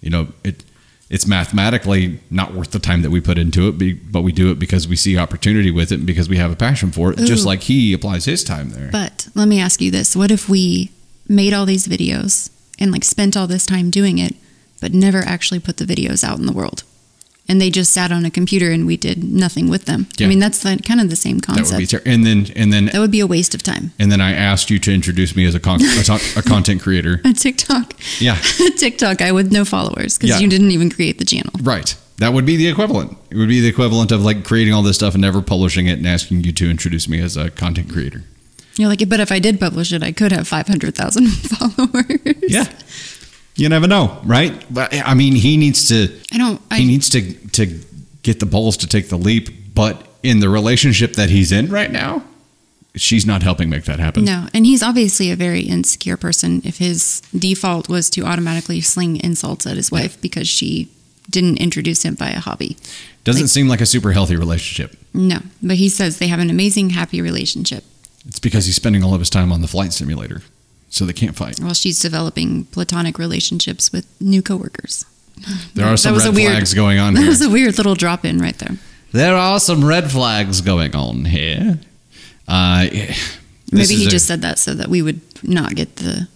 S1: you know it. It's mathematically not worth the time that we put into it, but we do it because we see opportunity with it and because we have a passion for it. Just like he applies his time there.
S2: But let me ask you this: What if we made all these videos and like spent all this time doing it, but never actually put the videos out in the world? And they just sat on a computer and we did nothing with them.
S1: Yeah.
S2: I mean, that's the, kind of the same concept.
S1: that would be ter- and then and then
S2: that would be a waste of time.
S1: and then I asked you to introduce me as a con- a, ton- a content creator.
S2: A TikTok,
S1: Yeah,
S2: a TikTok guy with no followers because
S1: Yeah.
S2: you didn't even create the channel.
S1: right. That would be the equivalent. It would be the equivalent of like creating all this stuff and never publishing it and asking you to introduce me as a content creator.
S2: You're like, but if I did publish it, I could have 500,000 followers.
S1: Yeah. You never know, right? But I mean, he needs to
S2: I don't, I,
S1: he needs to to get the balls to take the leap, but in the relationship that he's in right now, she's not helping make that happen.
S2: No, and he's obviously a very insecure person if his default was to automatically sling insults at his wife because she didn't introduce him by a hobby.
S1: Doesn't
S2: Like-
S1: seem like a super healthy relationship.
S2: No, but he says they have an amazing, happy relationship
S1: It's because he's spending all of his time on the flight simulator, so they can't fight.
S2: while she's developing platonic relationships with new coworkers.
S1: There are some red
S2: weird-
S1: flags going on
S2: That
S1: here.
S2: was a weird little drop in right there.
S1: There are some red flags going on here. Uh,
S2: Maybe he
S1: a-
S2: just said that so that we would not get the,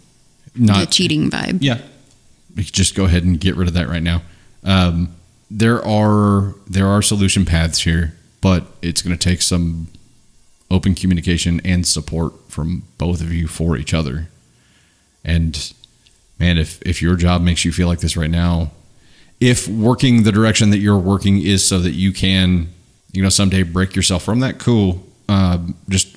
S2: the
S1: not
S2: cheating vibe.
S1: Yeah, we could just go ahead and get rid of that right now. Um, there are there are solution paths here, but it's going to take some open communication and support from both of you for each other. And man, if if your job makes you feel like this right now, if working the direction that you're working is so that you can, you know, someday break yourself from that, cool. Um, just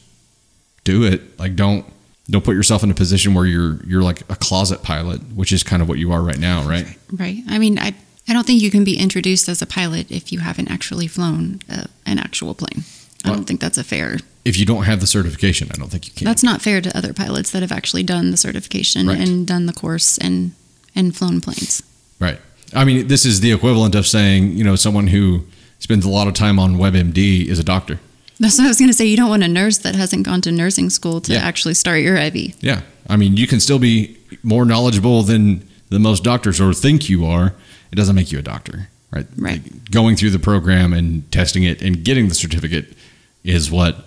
S1: do it. Like don't don't put yourself in a position where you're you're like a closet pilot, which is kind of what you are right now, right?
S2: Right. I mean, I I don't think you can be introduced as a pilot if you haven't actually flown uh, an actual plane. I
S1: Well-
S2: don't think that's a fair.
S1: If you don't have the certification, I don't think you can.
S2: That's not fair to other pilots that have actually done the certification
S1: Right.
S2: and done the course and and flown planes.
S1: right. I mean, this is the equivalent of saying, you know, someone who spends a lot of time on WebMD is a doctor.
S2: That's what I was going to say. You don't want a nurse that hasn't gone to nursing school to
S1: Yeah.
S2: actually start your IV.
S1: Yeah. I mean, you can still be more knowledgeable than the most doctors or think you are. It doesn't make you a doctor, right?
S2: Right.
S1: Like, going through the program and testing it and getting the certificate is what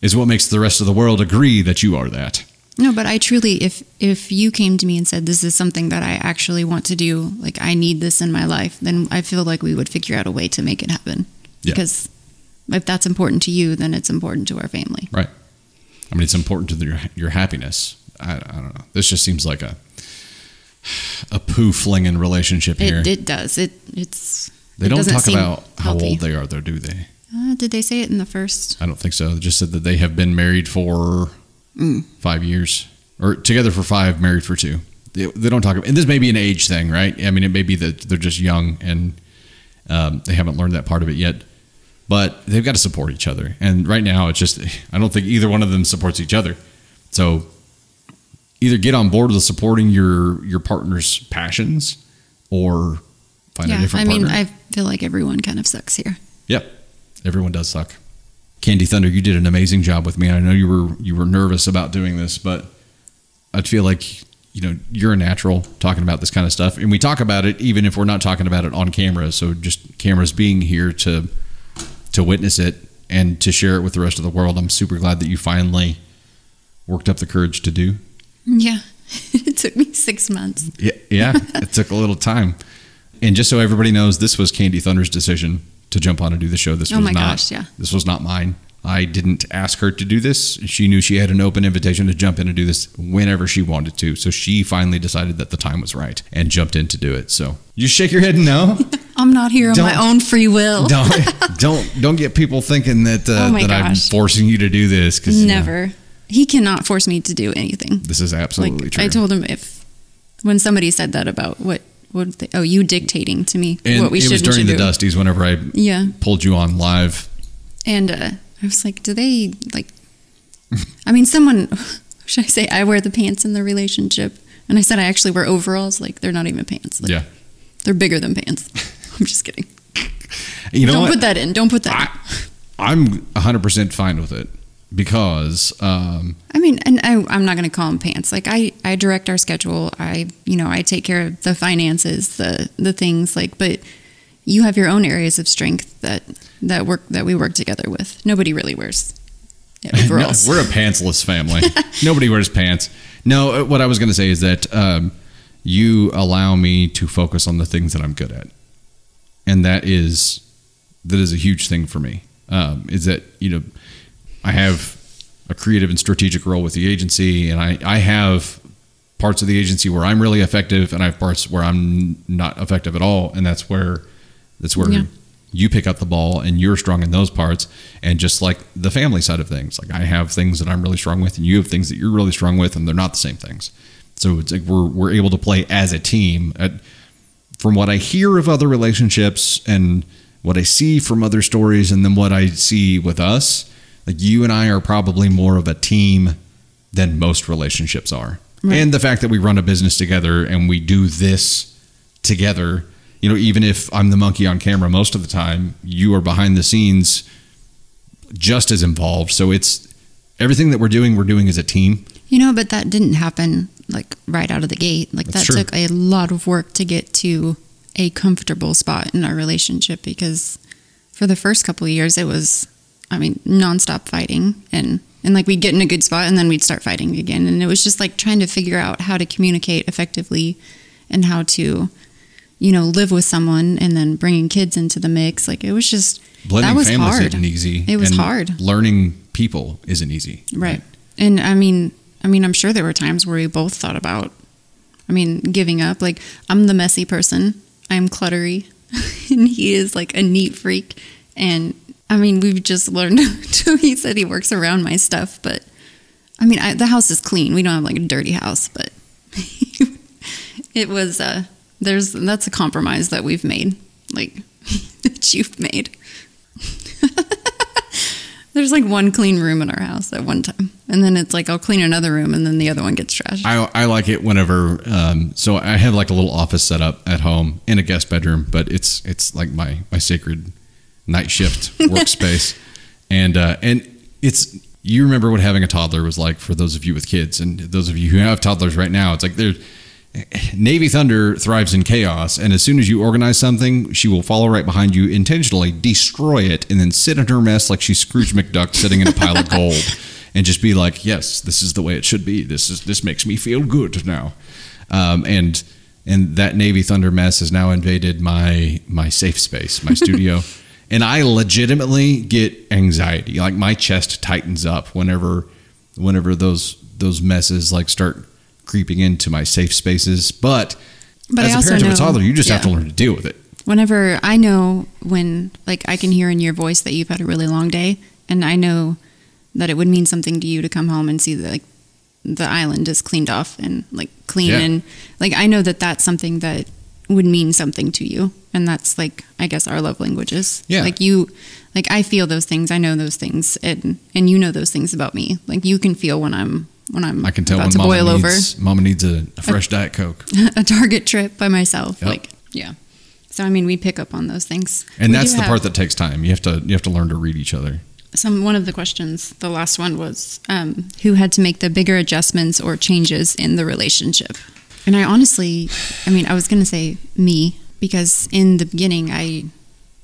S1: is what makes the rest of the world agree that you are that.
S2: No, but I truly, if if you came to me and said this is something that I actually want to do, like I need this in my life, then I feel like we would figure out a way to make it happen.
S1: Yeah.
S2: Because if that's important to you, then it's important to our family.
S1: Right. I mean, it's important to your your happiness. I, I don't know. This just seems like a a poo flinging relationship here.
S2: It, it does. It it's.
S1: they
S2: it
S1: don't talk about how old they are, though, do they?
S2: Uh, did they say it in the first?
S1: I don't think so. They just said that they have been married for
S2: Mm.
S1: five years, or together for five, married for two. They, they don't talk about, and this may be an age thing, right? I mean, it may be that they're just young and um, they haven't learned that part of it yet. But they've got to support each other, and right now it's just I don't think either one of them supports each other. So either get on board with supporting your your partner's passions, or find a
S2: yeah,
S1: different
S2: I mean,
S1: partner.
S2: I feel like everyone kind of sucks here.
S1: Yep. Everyone does suck. Candy Thunder, you did an amazing job with me. I know you were you were nervous about doing this, but I feel like you know you're a natural talking about this kind of stuff, and we talk about it even if we're not talking about it on camera. So just cameras being here to to witness it and to share it with the rest of the world. I'm super glad that you finally worked up the courage to do.
S2: Yeah, it took me six months.
S1: Yeah, yeah it took a little time. And just so everybody knows, this was Candy Thunder's decision to jump on and do the show. This
S2: Oh
S1: was
S2: my
S1: not.
S2: gosh, yeah.
S1: This was not mine. I didn't ask her to do this. She knew she had an open invitation to jump in and do this whenever she wanted to. So she finally decided that the time was right and jumped in to do it. So you shake your head and no.
S2: I'm not here on my
S1: Don't-
S2: own free will.
S1: don't don't don't get people thinking that uh,
S2: Oh my
S1: that I'm forcing you to do this because
S2: Never. He cannot force me to do anything.
S1: this is absolutely
S2: like
S1: true.
S2: I told him if when somebody said that about what what they, oh you dictating to me
S1: and
S2: what we should.
S1: Do.
S2: It
S1: was
S2: during
S1: the
S2: do.
S1: Dusties whenever I
S2: Yeah,
S1: pulled you on live.
S2: and uh, I was like, do they like? I mean, someone should I say I wear the pants in the relationship, and I said I actually wear overalls. Like they're not even pants. Like,
S1: Yeah.
S2: they're bigger than pants. I'm just kidding.
S1: You know
S2: Don't
S1: what?
S2: put that in. Don't put that. in.
S1: I, I'm 100% fine with it because um,
S2: I mean, and I, I'm not going to call them pants. Like I, I direct our schedule. I, you know, I take care of the finances, the the things like. But you have your own areas of strength that that work that we work together with. Nobody really wears overalls.
S1: we're a pantsless family. Nobody wears pants. No, uh, what I was going to say is that um, you allow me to focus on the things that I'm good at, and that is that is a huge thing for me. Um, is that you know I have a creative and strategic role with the agency, and I I have parts of the agency where I'm really effective, and I have parts where I'm not effective at all, and that's where that's where
S2: Yeah.
S1: you pick up the ball and you're strong in those parts and just like the family side of things. Like i have things that i'm really strong with and you have things that you're really strong with and they're not the same things. So it's like we're, we're able to play as a team. At, from what i hear of other relationships and what i see from other stories and then what i see with us like you and i are probably more of a team than most relationships are and the fact that we run a business together and we do this together you know even if i'm the monkey on camera most of the time you are behind the scenes just as involved so it's everything that we're doing we're doing as a team
S2: You know, but that didn't happen like right out of the gate. Like
S1: That's
S2: that
S1: true.
S2: took a lot of work to get to a comfortable spot in our relationship because for the first couple of years it was I mean, nonstop fighting and and like we'd get in a good spot and then we'd start fighting again and it was just like trying to figure out how to communicate effectively and how to you know live with someone and then bringing kids into the mix like it was just
S1: blending
S2: that was
S1: families
S2: hard
S1: isn't easy
S2: it was
S1: and
S2: hard
S1: learning people isn't easy
S2: Right. And I mean, I mean, I'm sure there were times where we both thought about, I mean, giving up. Like, I'm the messy person. I'm cluttery, and he is like a neat freak. And I mean, we've just learned. to, he said he works around my stuff, but I mean, I, the house is clean. We don't have like a dirty house, but it was. uh There's that's a compromise that we've made, like that you've made. There's like one clean room in our house at one time, and then it's like I'll clean another room, and then the other one gets trashed.
S1: I, I like it whenever um, so I have like a little office set up at home in a guest bedroom, but it's it's like my my sacred night shift workspace, and uh, and it's you remember what having a toddler was like for those of you with kids, and those of you who have toddlers right now. It's like they're Navy Thunder thrives in chaos, and as soon as you organize something, she will follow right behind you, intentionally destroy it, and then sit in her mess like she's Scrooge McDuck sitting in a pile of gold, and just be like, "Yes, this is the way it should be. This is this makes me feel good now." Um, and and that Navy Thunder mess has now invaded my my safe space, my studio, and I legitimately get anxiety. Like my chest tightens up whenever whenever those those messes like start creeping into my safe spaces. But,
S2: But
S1: as a
S2: also
S1: parent of a toddler, you just have to learn to deal with it.
S2: whenever I know when, like, I can hear in your voice that you've had a really long day, and I know that it would mean something to you to come home and see that, like, the island is cleaned off and, like, clean.
S1: Yeah.
S2: And, like, I know that that's something that would mean something to you. And that's, like, I guess our love languages.
S1: Yeah.
S2: Like, you, like, I feel those things. I know those things. And, and you know those things about me. Like, you can feel when I'm, when I'm
S1: I can tell
S2: about
S1: when
S2: to
S1: mama
S2: boil over
S1: needs, mama needs a, a fresh diet coke,
S2: a Target trip by myself.
S1: Yep.
S2: Like, yeah. So I mean, we pick up on those things,
S1: and
S2: We
S1: that's the
S2: have
S1: part that takes time. You have to you have to learn to read each other.
S2: Some one of the questions, the last one was, um, who had to make the bigger adjustments or changes in the relationship? And I honestly, I mean, I was gonna say me because in the beginning, I,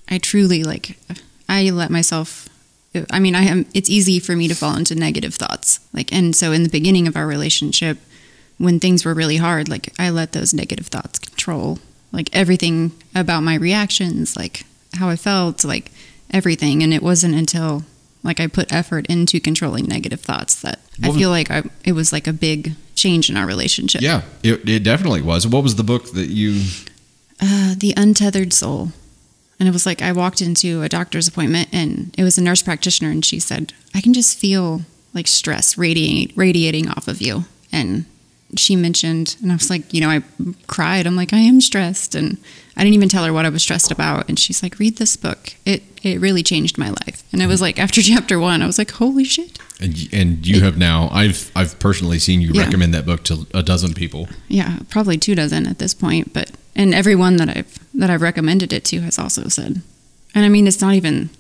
S2: I truly like, I let myself. I mean, I am. It's easy for me to fall into negative thoughts. Like, and so in the beginning of our relationship, when things were really hard, like I let those negative thoughts control like everything about my reactions, like how I felt, like everything. And it wasn't until like I put effort into controlling negative thoughts that I feel like I, it was like a big change in our relationship.
S1: Yeah, it, it definitely was. What was the book that you?
S2: Uh, the Untethered Soul. And it was like I walked into a doctor's appointment and it was a nurse practitioner and she said, I can just feel like stress radiating radiating off of you. And she mentioned and I was like, you know, I cried. I'm like, I am stressed and I didn't even tell her what I was stressed about. And she's like, read this book. It it really changed my life. And it was like after chapter one, I was like, holy shit.
S1: And, and you have now. I've I've personally seen you
S2: Yeah.
S1: recommend that book to a dozen people.
S2: Yeah, probably two dozen at this point, but and everyone that I've that I've recommended it to has also said. And I mean, it's not even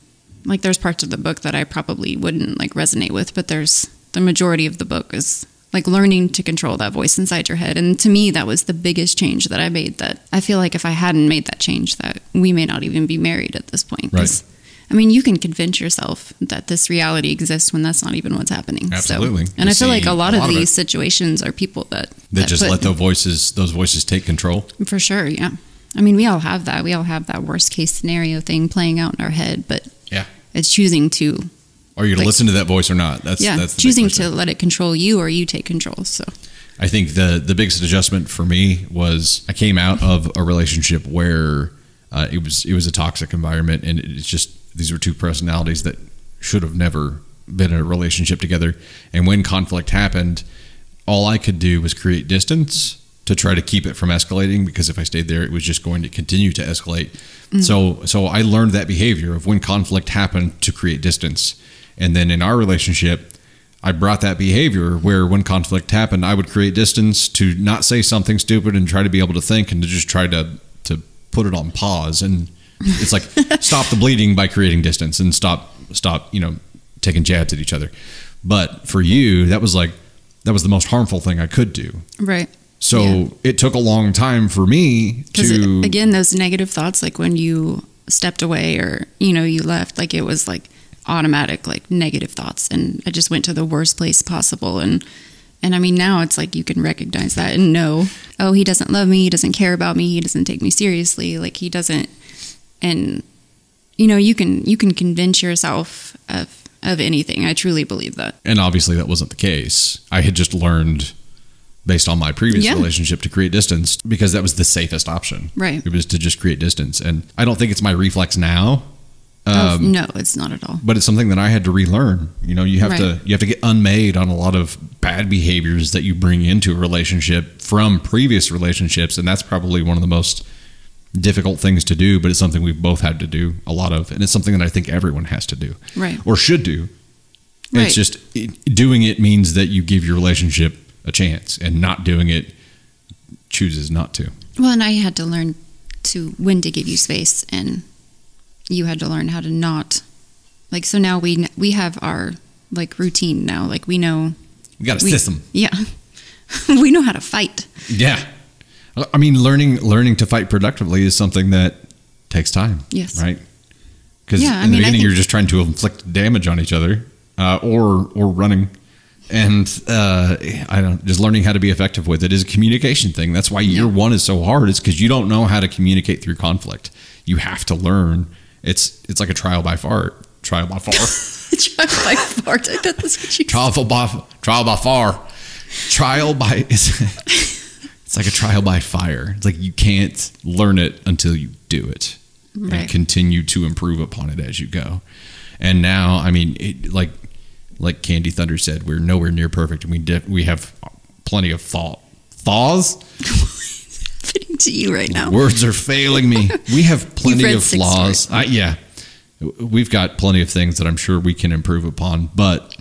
S2: like there's parts of the book that I probably wouldn't like resonate with, but there's the majority of the book is like learning to control that voice inside your head. And to me, that was the biggest change that I made. That I feel like if I hadn't made that change, that we may not even be married at this point. 'Cause, I mean, you can convince yourself that this reality exists when that's not even what's happening. So-
S1: Absolutely.
S2: and
S1: We
S2: I feel like a lot
S1: a
S2: of
S1: lot of
S2: these
S1: it.
S2: situations are people that
S1: That just
S2: put-
S1: let those voices those voices take control.
S2: for sure, yeah. I mean, we all have that. We all have that worst case scenario thing playing out in our head, but
S1: Yeah.
S2: it's choosing to,
S1: Are you to
S2: Like-
S1: listen to that voice or not? That's
S2: yeah,
S1: that's
S2: choosing to let it control you or you take control. So,
S1: I think the the biggest adjustment for me was I came out of a relationship where uh, it was it was a toxic environment, and it's just these were two personalities that should have never been in a relationship together. And when conflict happened, all I could do was create distance to try to keep it from escalating because if I stayed there, it was just going to continue to escalate. So so I learned that behavior of when conflict happened to create distance, and then in our relationship. I brought that behavior where when conflict happened, I would create distance to not say something stupid and try to be able to think and to just try to to put it on pause. And it's like stop the bleeding by creating distance and stop stop you know taking jabs at each other. But for you, that was like that was the most harmful thing I could do.
S2: right.
S1: So
S2: Yeah.
S1: it took a long time for me to
S2: again, those negative thoughts, like when you stepped away or, you know, you left, like it was like automatic, like negative thoughts. And I just went to the worst place possible. And, and I mean, now it's like you can recognize that and know, oh, he doesn't love me. He doesn't care about me. He doesn't take me seriously. Like he doesn't. And, you know, you can, you can convince yourself of, of anything. I truly believe that.
S1: and obviously that wasn't the case. I had just learned based on my previous
S2: Yeah.
S1: relationship to create distance because that was the safest option.
S2: Right.
S1: It was to just create distance. And I don't think it's my reflex now.
S2: Oh,
S1: Um,
S2: no, it's not at all.
S1: but it's something that I had to relearn. You know, you have to you have to get unmade on a lot of bad behaviors that you bring into a relationship from previous relationships, and that's probably one of the most difficult things to do. But it's something we've both had to do a lot of, and it's something that I think everyone has to do,
S2: Right.
S1: or should do. And It's just it, doing it means that you give your relationship a chance, and not doing it chooses not to.
S2: Well, and I had to learn to when to give you space, and you had to learn how to not like. So now we we have our like routine now. Like we know,
S1: We got a
S2: We-
S1: system.
S2: yeah, we know how to fight.
S1: Yeah. I mean, learning learning to fight productively is something that takes time.
S2: Yes.
S1: Right. Because
S2: Yeah, I
S1: in the
S2: mean,
S1: beginning, you're just trying to inflict damage on each other, uh, or or running, and uh, I don't just learning how to be effective with it is a communication thing. That's why year one is so hard. It's because you don't know how to communicate through conflict. You have to learn. It's it's like a trial by fart. Trial by far.
S2: Trial by fart. I thought that's what you
S1: trial by trial by far. Trial by it's, it's like a trial by fire. It's like you can't learn it until you do it and continue to improve upon it as you go. And now, I mean, it, like like Candy Thunder said, we're nowhere near perfect, and we def- we have plenty of thought thaws.
S2: fitting to you right now.
S1: Words are failing me. We have plenty of flaws. I, yeah, we've got plenty of things that I'm sure we can improve upon, but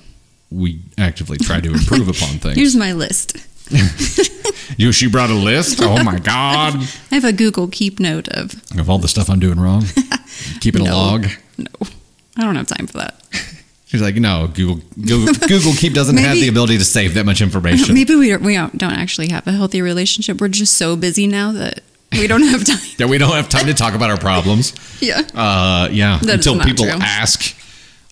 S1: we actively try to improve upon things.
S2: Here's my list.
S1: You, she brought a list. Oh my god!
S2: I have a Google Keep note of
S1: Of all the stuff I'm doing wrong, keeping a log.
S2: no. I don't have time for that.
S1: She's like, no, Google Google, Google Keep doesn't have the ability to save that much information.
S2: Maybe we don't, we don't don't actually have a healthy relationship. We're just so busy now that we don't have time.
S1: That we don't have time to talk about our problems.
S2: yeah.
S1: Uh, yeah,
S2: That
S1: until people
S2: true.
S1: ask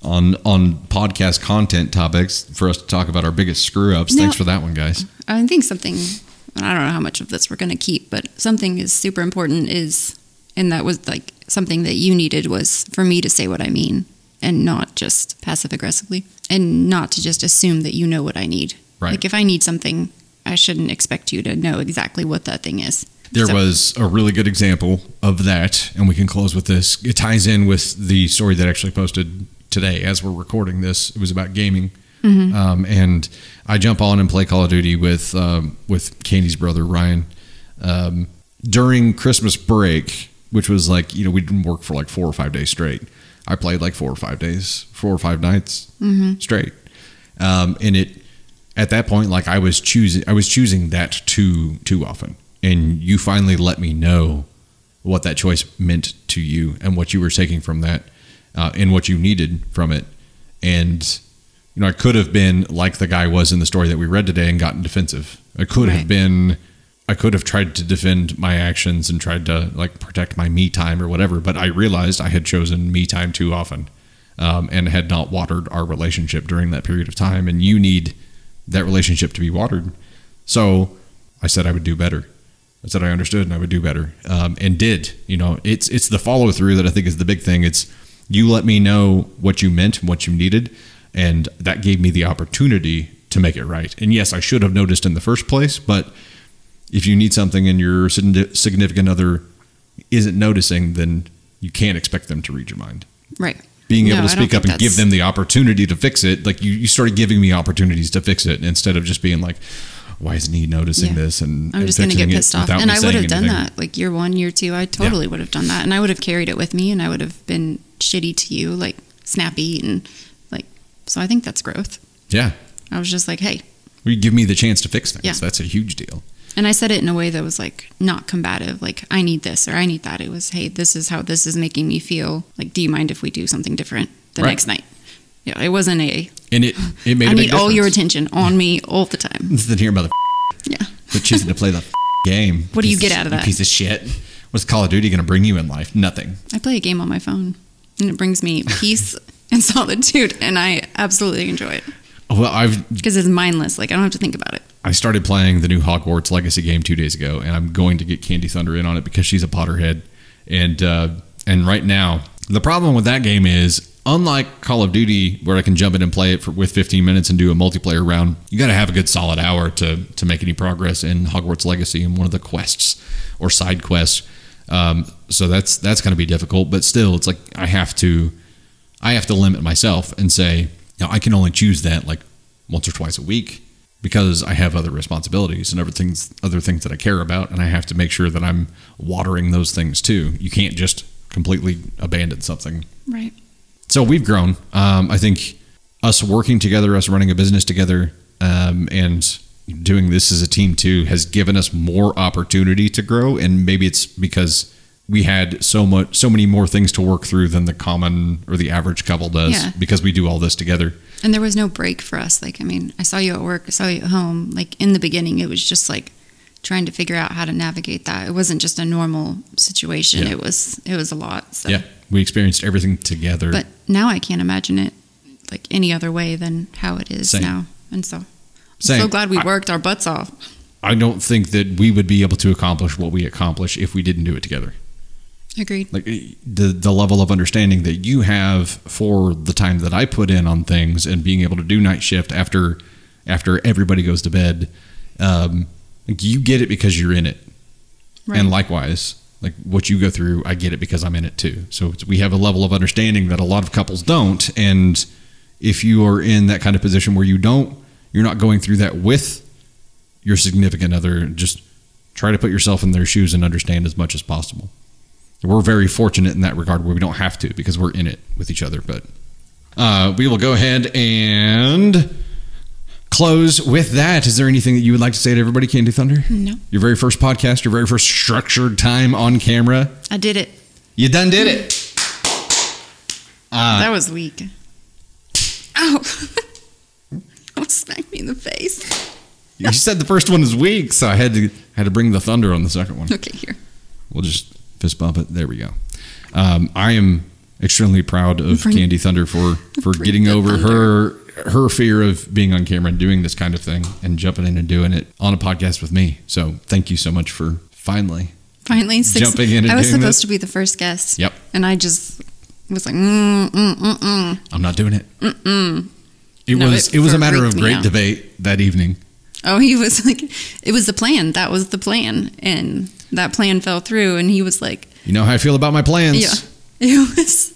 S1: on on podcast content topics for us to talk about our biggest screw ups.
S2: Now-
S1: Thanks for that one, guys.
S2: I think something, I don't know how much of this we're going to keep, but something is super important is, and that was like something that you needed was for me to say what I mean and not just passive aggressively and not to just assume that you know what I need.
S1: Right.
S2: Like if I need something, I shouldn't expect you to know exactly what that thing is.
S1: There
S2: So-
S1: was a really good example of that, and we can close with this. It ties in with the story that I actually posted today as we're recording this. It was about gaming, um, and I jump on and play Call of Duty with um, with Candy's brother Ryan um, during Christmas break, which was like you know we didn't work for like four or five days straight. I played like four or five days, four or five nights straight, um, and it at that point like I was choosing I was choosing that too too often, and you finally let me know what that choice meant to you and what you were taking from that, uh, and what you needed from it, and you know I could have been like the guy was in the story that we read today and gotten defensive. I could have been I could have tried to defend my actions and tried to like protect my me time or whatever, but I realized I had chosen me time too often, um, and had not watered our relationship during that period of time. And you need that relationship to be watered. So I said I would do better. I said I understood and I would do better, um, and did. You know, it's it's the follow through that I think is the big thing. It's you let me know what you meant and what you needed, and that gave me the opportunity to make it right. And yes, I should have noticed in the first place, but if you need something and your significant other isn't noticing, then you can't expect them to read your mind.
S2: Right.
S1: Being
S2: No,
S1: able to speak up and give them the opportunity to fix it, like you, you started giving me opportunities to fix it instead of just being like, "Why isn't he noticing
S2: Yeah.
S1: this?" And
S2: I'm
S1: and
S2: just going to get pissed off. And I would have done
S1: anything.
S2: that. Like year one, year two, I totally would have done that. And I would have carried it with me and I would have been shitty to you, like snappy and like, so I think that's growth.
S1: Yeah,
S2: I was just like, hey.
S1: you give me the chance to fix things.
S2: Yeah.
S1: That's a huge deal.
S2: And I said it in a way that was like not combative, like, I need this or I need that. It was, hey, this is how this is making me feel. Like, do you mind if we do something different the
S1: Right.
S2: next night? Yeah, it wasn't a,
S1: And it it made
S2: I need all your attention on me all the time.
S1: This is the here mother.
S2: Yeah.
S1: But choosing to play the game.
S2: What do you get out of that?
S1: Piece of shit. What's Call of Duty going to bring you in life? Nothing.
S2: I play a game on my phone and it brings me peace and solitude and I absolutely enjoy it
S1: Well, I've
S2: because it's mindless. Like I don't have to think about it.
S1: I started playing the new Hogwarts Legacy game two days ago, and I'm going to get Candy Thunder in on it because she's a Potterhead, and uh, and right now the problem with that game is unlike Call of Duty where I can jump in and play it for, with 15 minutes and do a multiplayer round, you got to have a good solid hour to to make any progress in Hogwarts Legacy and one of the quests or side quests. Um, so that's that's going to be difficult, but still, it's like I have to I have to limit myself and say, now I can only choose that like once or twice a week because I have other responsibilities and other things, other things that I care about, and I have to make sure that I'm watering those things too. You can't just completely abandon something.
S2: Right.
S1: So we've grown. Um, I think us working together, us running a business together, um, and doing this as a team too has given us more opportunity to grow. And maybe it's because we had so much, so many more things to work through than the common or the average couple does
S2: Yeah.
S1: because we do all this together.
S2: And there was no break for us. Like I mean, I saw you at work, I saw you at home. Like in the beginning, it was just like trying to figure out how to navigate that. It wasn't just a normal situation.
S1: Yeah.
S2: It was it was a lot. So.
S1: Yeah, we experienced everything together.
S2: But now I can't imagine it like any other way than how it is
S1: Same.
S2: now. And so I'm
S1: Same.
S2: so glad we
S1: I-
S2: worked our butts off.
S1: I don't think that we would be able to accomplish what we accomplish if we didn't do it together.
S2: Agreed.
S1: Like eh, the the level of understanding that you have for the time that I put in on things and being able to do night shift after after everybody goes to bed, um, like you get it because you're in it,
S2: Right.
S1: and likewise, like what you go through, I get it because I'm in it too. So we have a level of understanding that a lot of couples don't, and if you are in that kind of position where you don't, you're not going through that with your significant other. Just try to put yourself in their shoes and understand as much as possible. We're very fortunate in that regard where we don't have to because we're in it with each other. But uh, we will go ahead and close with that. Is there anything that you would like to say to everybody, Candy Thunder?
S2: No.
S1: Your very first podcast, your very first structured time on camera.
S2: I did it.
S1: You done did it. Uh,
S2: that was weak. Oh! Ow. Almost smacked me in the face.
S1: You said the first one was weak, so I had to had to bring the thunder on the second one.
S2: Okay, here.
S1: We'll just fist bump it. There we go. Um, I am extremely proud of
S2: Bring-
S1: Candy Thunder for for getting over
S2: thunder.
S1: her her fear of being on camera and doing this kind of thing and jumping in and doing it on a podcast with me. So thank you so much for finally.
S2: Finally, six,
S1: Jumping in and
S2: I was supposed
S1: this?
S2: to be the first guest.
S1: Yep.
S2: And I just was like, mm, mm, mm, mm.
S1: I'm not doing it. Mm-mm. It
S2: No,
S1: was
S2: it
S1: it, was a matter of great
S2: out.
S1: debate that evening.
S2: Oh, he was like, it was the plan. That was the plan. And that plan fell through. And he was like,
S1: You know how I feel about my plans.
S2: yeah. It was,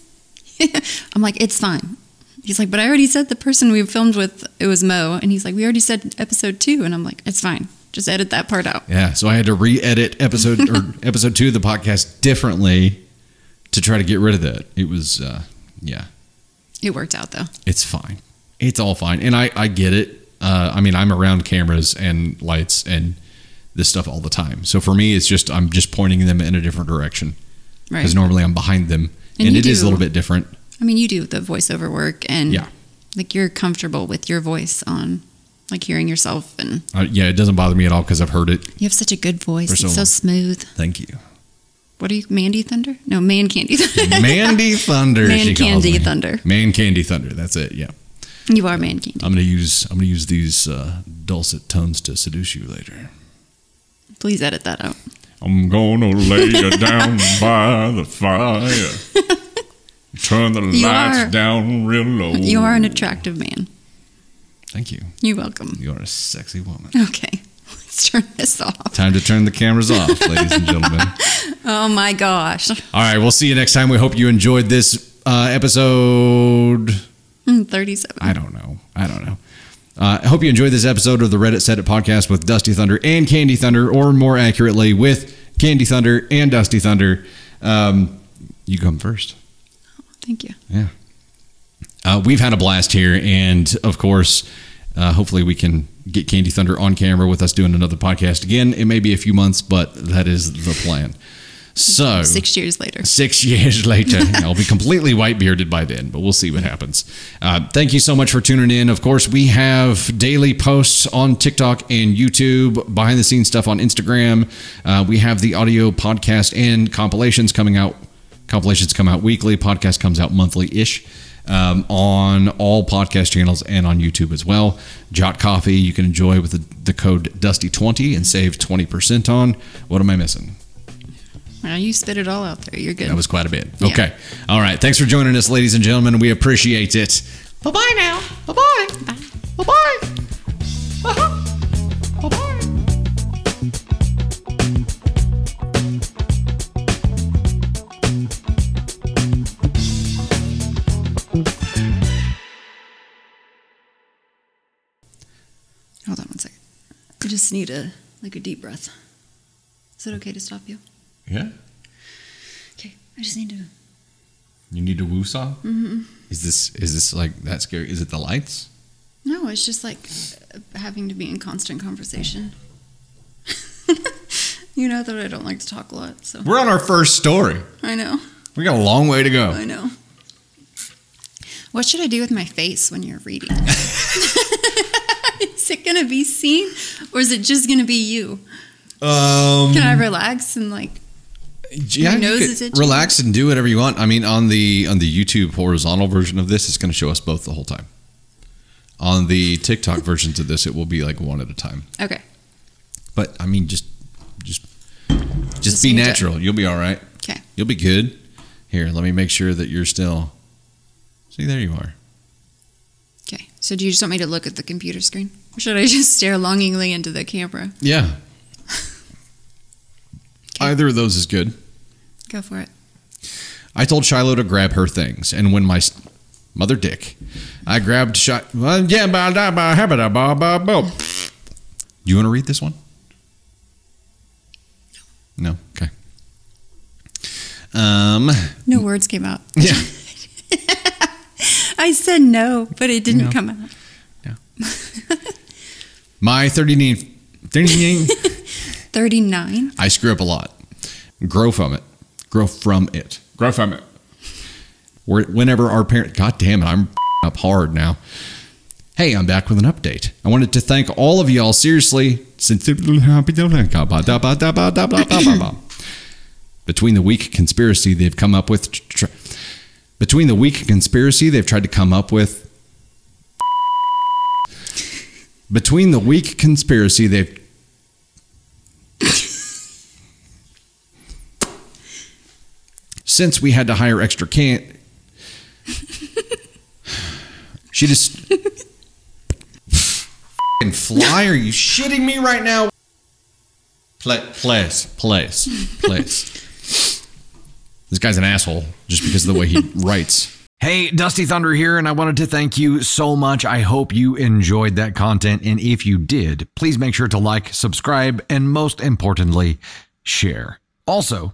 S2: I'm like, it's fine. He's like, but I already said the person we filmed with, it was Mo. And he's like, we already said episode two. And I'm like, it's fine. Just edit that part out.
S1: Yeah, so I had to re-edit episode or episode two of the podcast differently to try to get rid of that. It was, uh, yeah,
S2: It worked out though.
S1: it's fine. It's all fine, and I I get it. Uh, I mean, I'm around cameras and lights and this stuff all the time. So for me, it's just I'm just pointing them in a different direction
S2: Right.
S1: because normally I'm behind them,
S2: And
S1: and, it is a little bit different.
S2: I mean, you do the voiceover work and
S1: Yeah.
S2: like you're comfortable with your voice on like hearing yourself and
S1: Uh, yeah, it doesn't bother me at all because I've heard it.
S2: you have such a good voice.
S1: For
S2: It's
S1: so
S2: so smooth.
S1: Thank you,
S2: What are you, Mandy Thunder? No, Man Candy Thunder.
S1: Mandy Thunder.
S2: Man
S1: she calls
S2: Candy. Thunder.
S1: Man Candy Thunder. That's it. Yeah.
S2: You are Man Candy.
S1: I'm gonna use I'm gonna use these uh, dulcet tones to seduce you later.
S2: Please edit that out.
S4: I'm gonna lay you down by the fire. Turn the
S2: You
S4: lights
S2: are-
S4: down real low.
S2: You are an attractive man.
S1: Thank you.
S2: You're welcome.
S1: You are a sexy woman.
S2: Okay, let's turn this off.
S1: Time to turn the cameras off, ladies and gentlemen.
S2: Oh my gosh.
S1: All right, we'll see you next time. We hope you enjoyed this uh, episode.
S2: Mm, 37.
S1: I don't know. I don't know. Uh, I hope you enjoyed this episode of the Reddit Said It podcast with Dusty Thunder and Candy Thunder, or more accurately, with Candy Thunder and Dusty Thunder. Um, you come first.
S2: Thank you.
S1: Yeah. Uh, we've had a blast here, and of course, uh, hopefully, we can get Candy Thunder on camera with us doing another podcast again. It may be a few months, but that is the plan. So,
S2: Six years later.
S1: Six years later, I'll be completely white bearded by then, but we'll see what happens. Uh, thank you so much for tuning in. Of course, we have daily posts on TikTok and YouTube, behind the scenes stuff on Instagram. Uh, we have the audio podcast and compilations coming out. Compilations come out weekly. Podcast comes out monthly ish. Um, on all podcast channels and on YouTube as well. Jot Coffee you can enjoy with the, the code Dusty20 and save 20% on. What am I missing?
S2: Now you spit it all out there. You're good.
S1: That was quite a bit.
S2: Yeah.
S1: Okay. All right. Thanks for joining us, ladies and gentlemen. We appreciate it. Bye bye now. Bye bye. Bye bye. Uh-huh. Bye bye.
S2: Hold on one second. I just need a like a deep breath. Is it okay to stop you?
S1: Yeah.
S2: Okay. I just need to.
S1: You need a woo saw? Mm-hmm. Is this is this like that scary? Is it the lights?
S2: No, it's just like having to be in constant conversation. you know that I don't like to talk a lot, so
S1: We're on our first story.
S2: I know.
S1: We got a long way to go.
S2: I know. What should I do with my face when you're reading? is it gonna be seen, or is it just gonna be you?
S1: Um,
S2: Can I relax and like?
S1: Yeah, relax and do whatever you want. I mean, on the on the YouTube horizontal version of this, it's going to show us both the whole time. On the TikTok versions of this, it will be like one at a time.
S2: Okay.
S1: But I mean, just just just,
S2: Just
S1: be natural. You'll be all right.
S2: Okay.
S1: You'll be good. Here, let me make sure that you're still. See, there you are.
S2: Okay. So do you just want me to look at the computer screen, or should I just stare longingly into the camera?
S1: Yeah. Either of those is good.
S2: Go for it.
S1: I told Shiloh to grab her things, and when my s- mother dick, I grabbed Shiloh. Yeah, ba da ba ba da ba ba bo. Do you want to read this one? No. Okay. Um.
S2: No words came out.
S1: Yeah.
S2: I said no, but it didn't come out. No.
S1: my 39, 39
S2: Thirty-nine.
S1: I screw up a lot. Grow from it. Grow from it.
S4: Grow from it.
S1: Where- Whenever our parent, God damn it, I'm up hard now. Hey, I'm back with an update. I wanted to thank all of y'all seriously. Since between the weak conspiracy they've come up with, tr- between the weak conspiracy they've tried to come up with, between the weak conspiracy they've since we had to hire extra can she just F***ing fly. Are you shitting me right now? Pla- place place place this guy's an asshole just because of the way he writes
S5: Hey, Dusty Thunder here, and I wanted to thank you so much. I hope you enjoyed that content. And if you did, please make sure to like, subscribe, and most importantly, share. Also,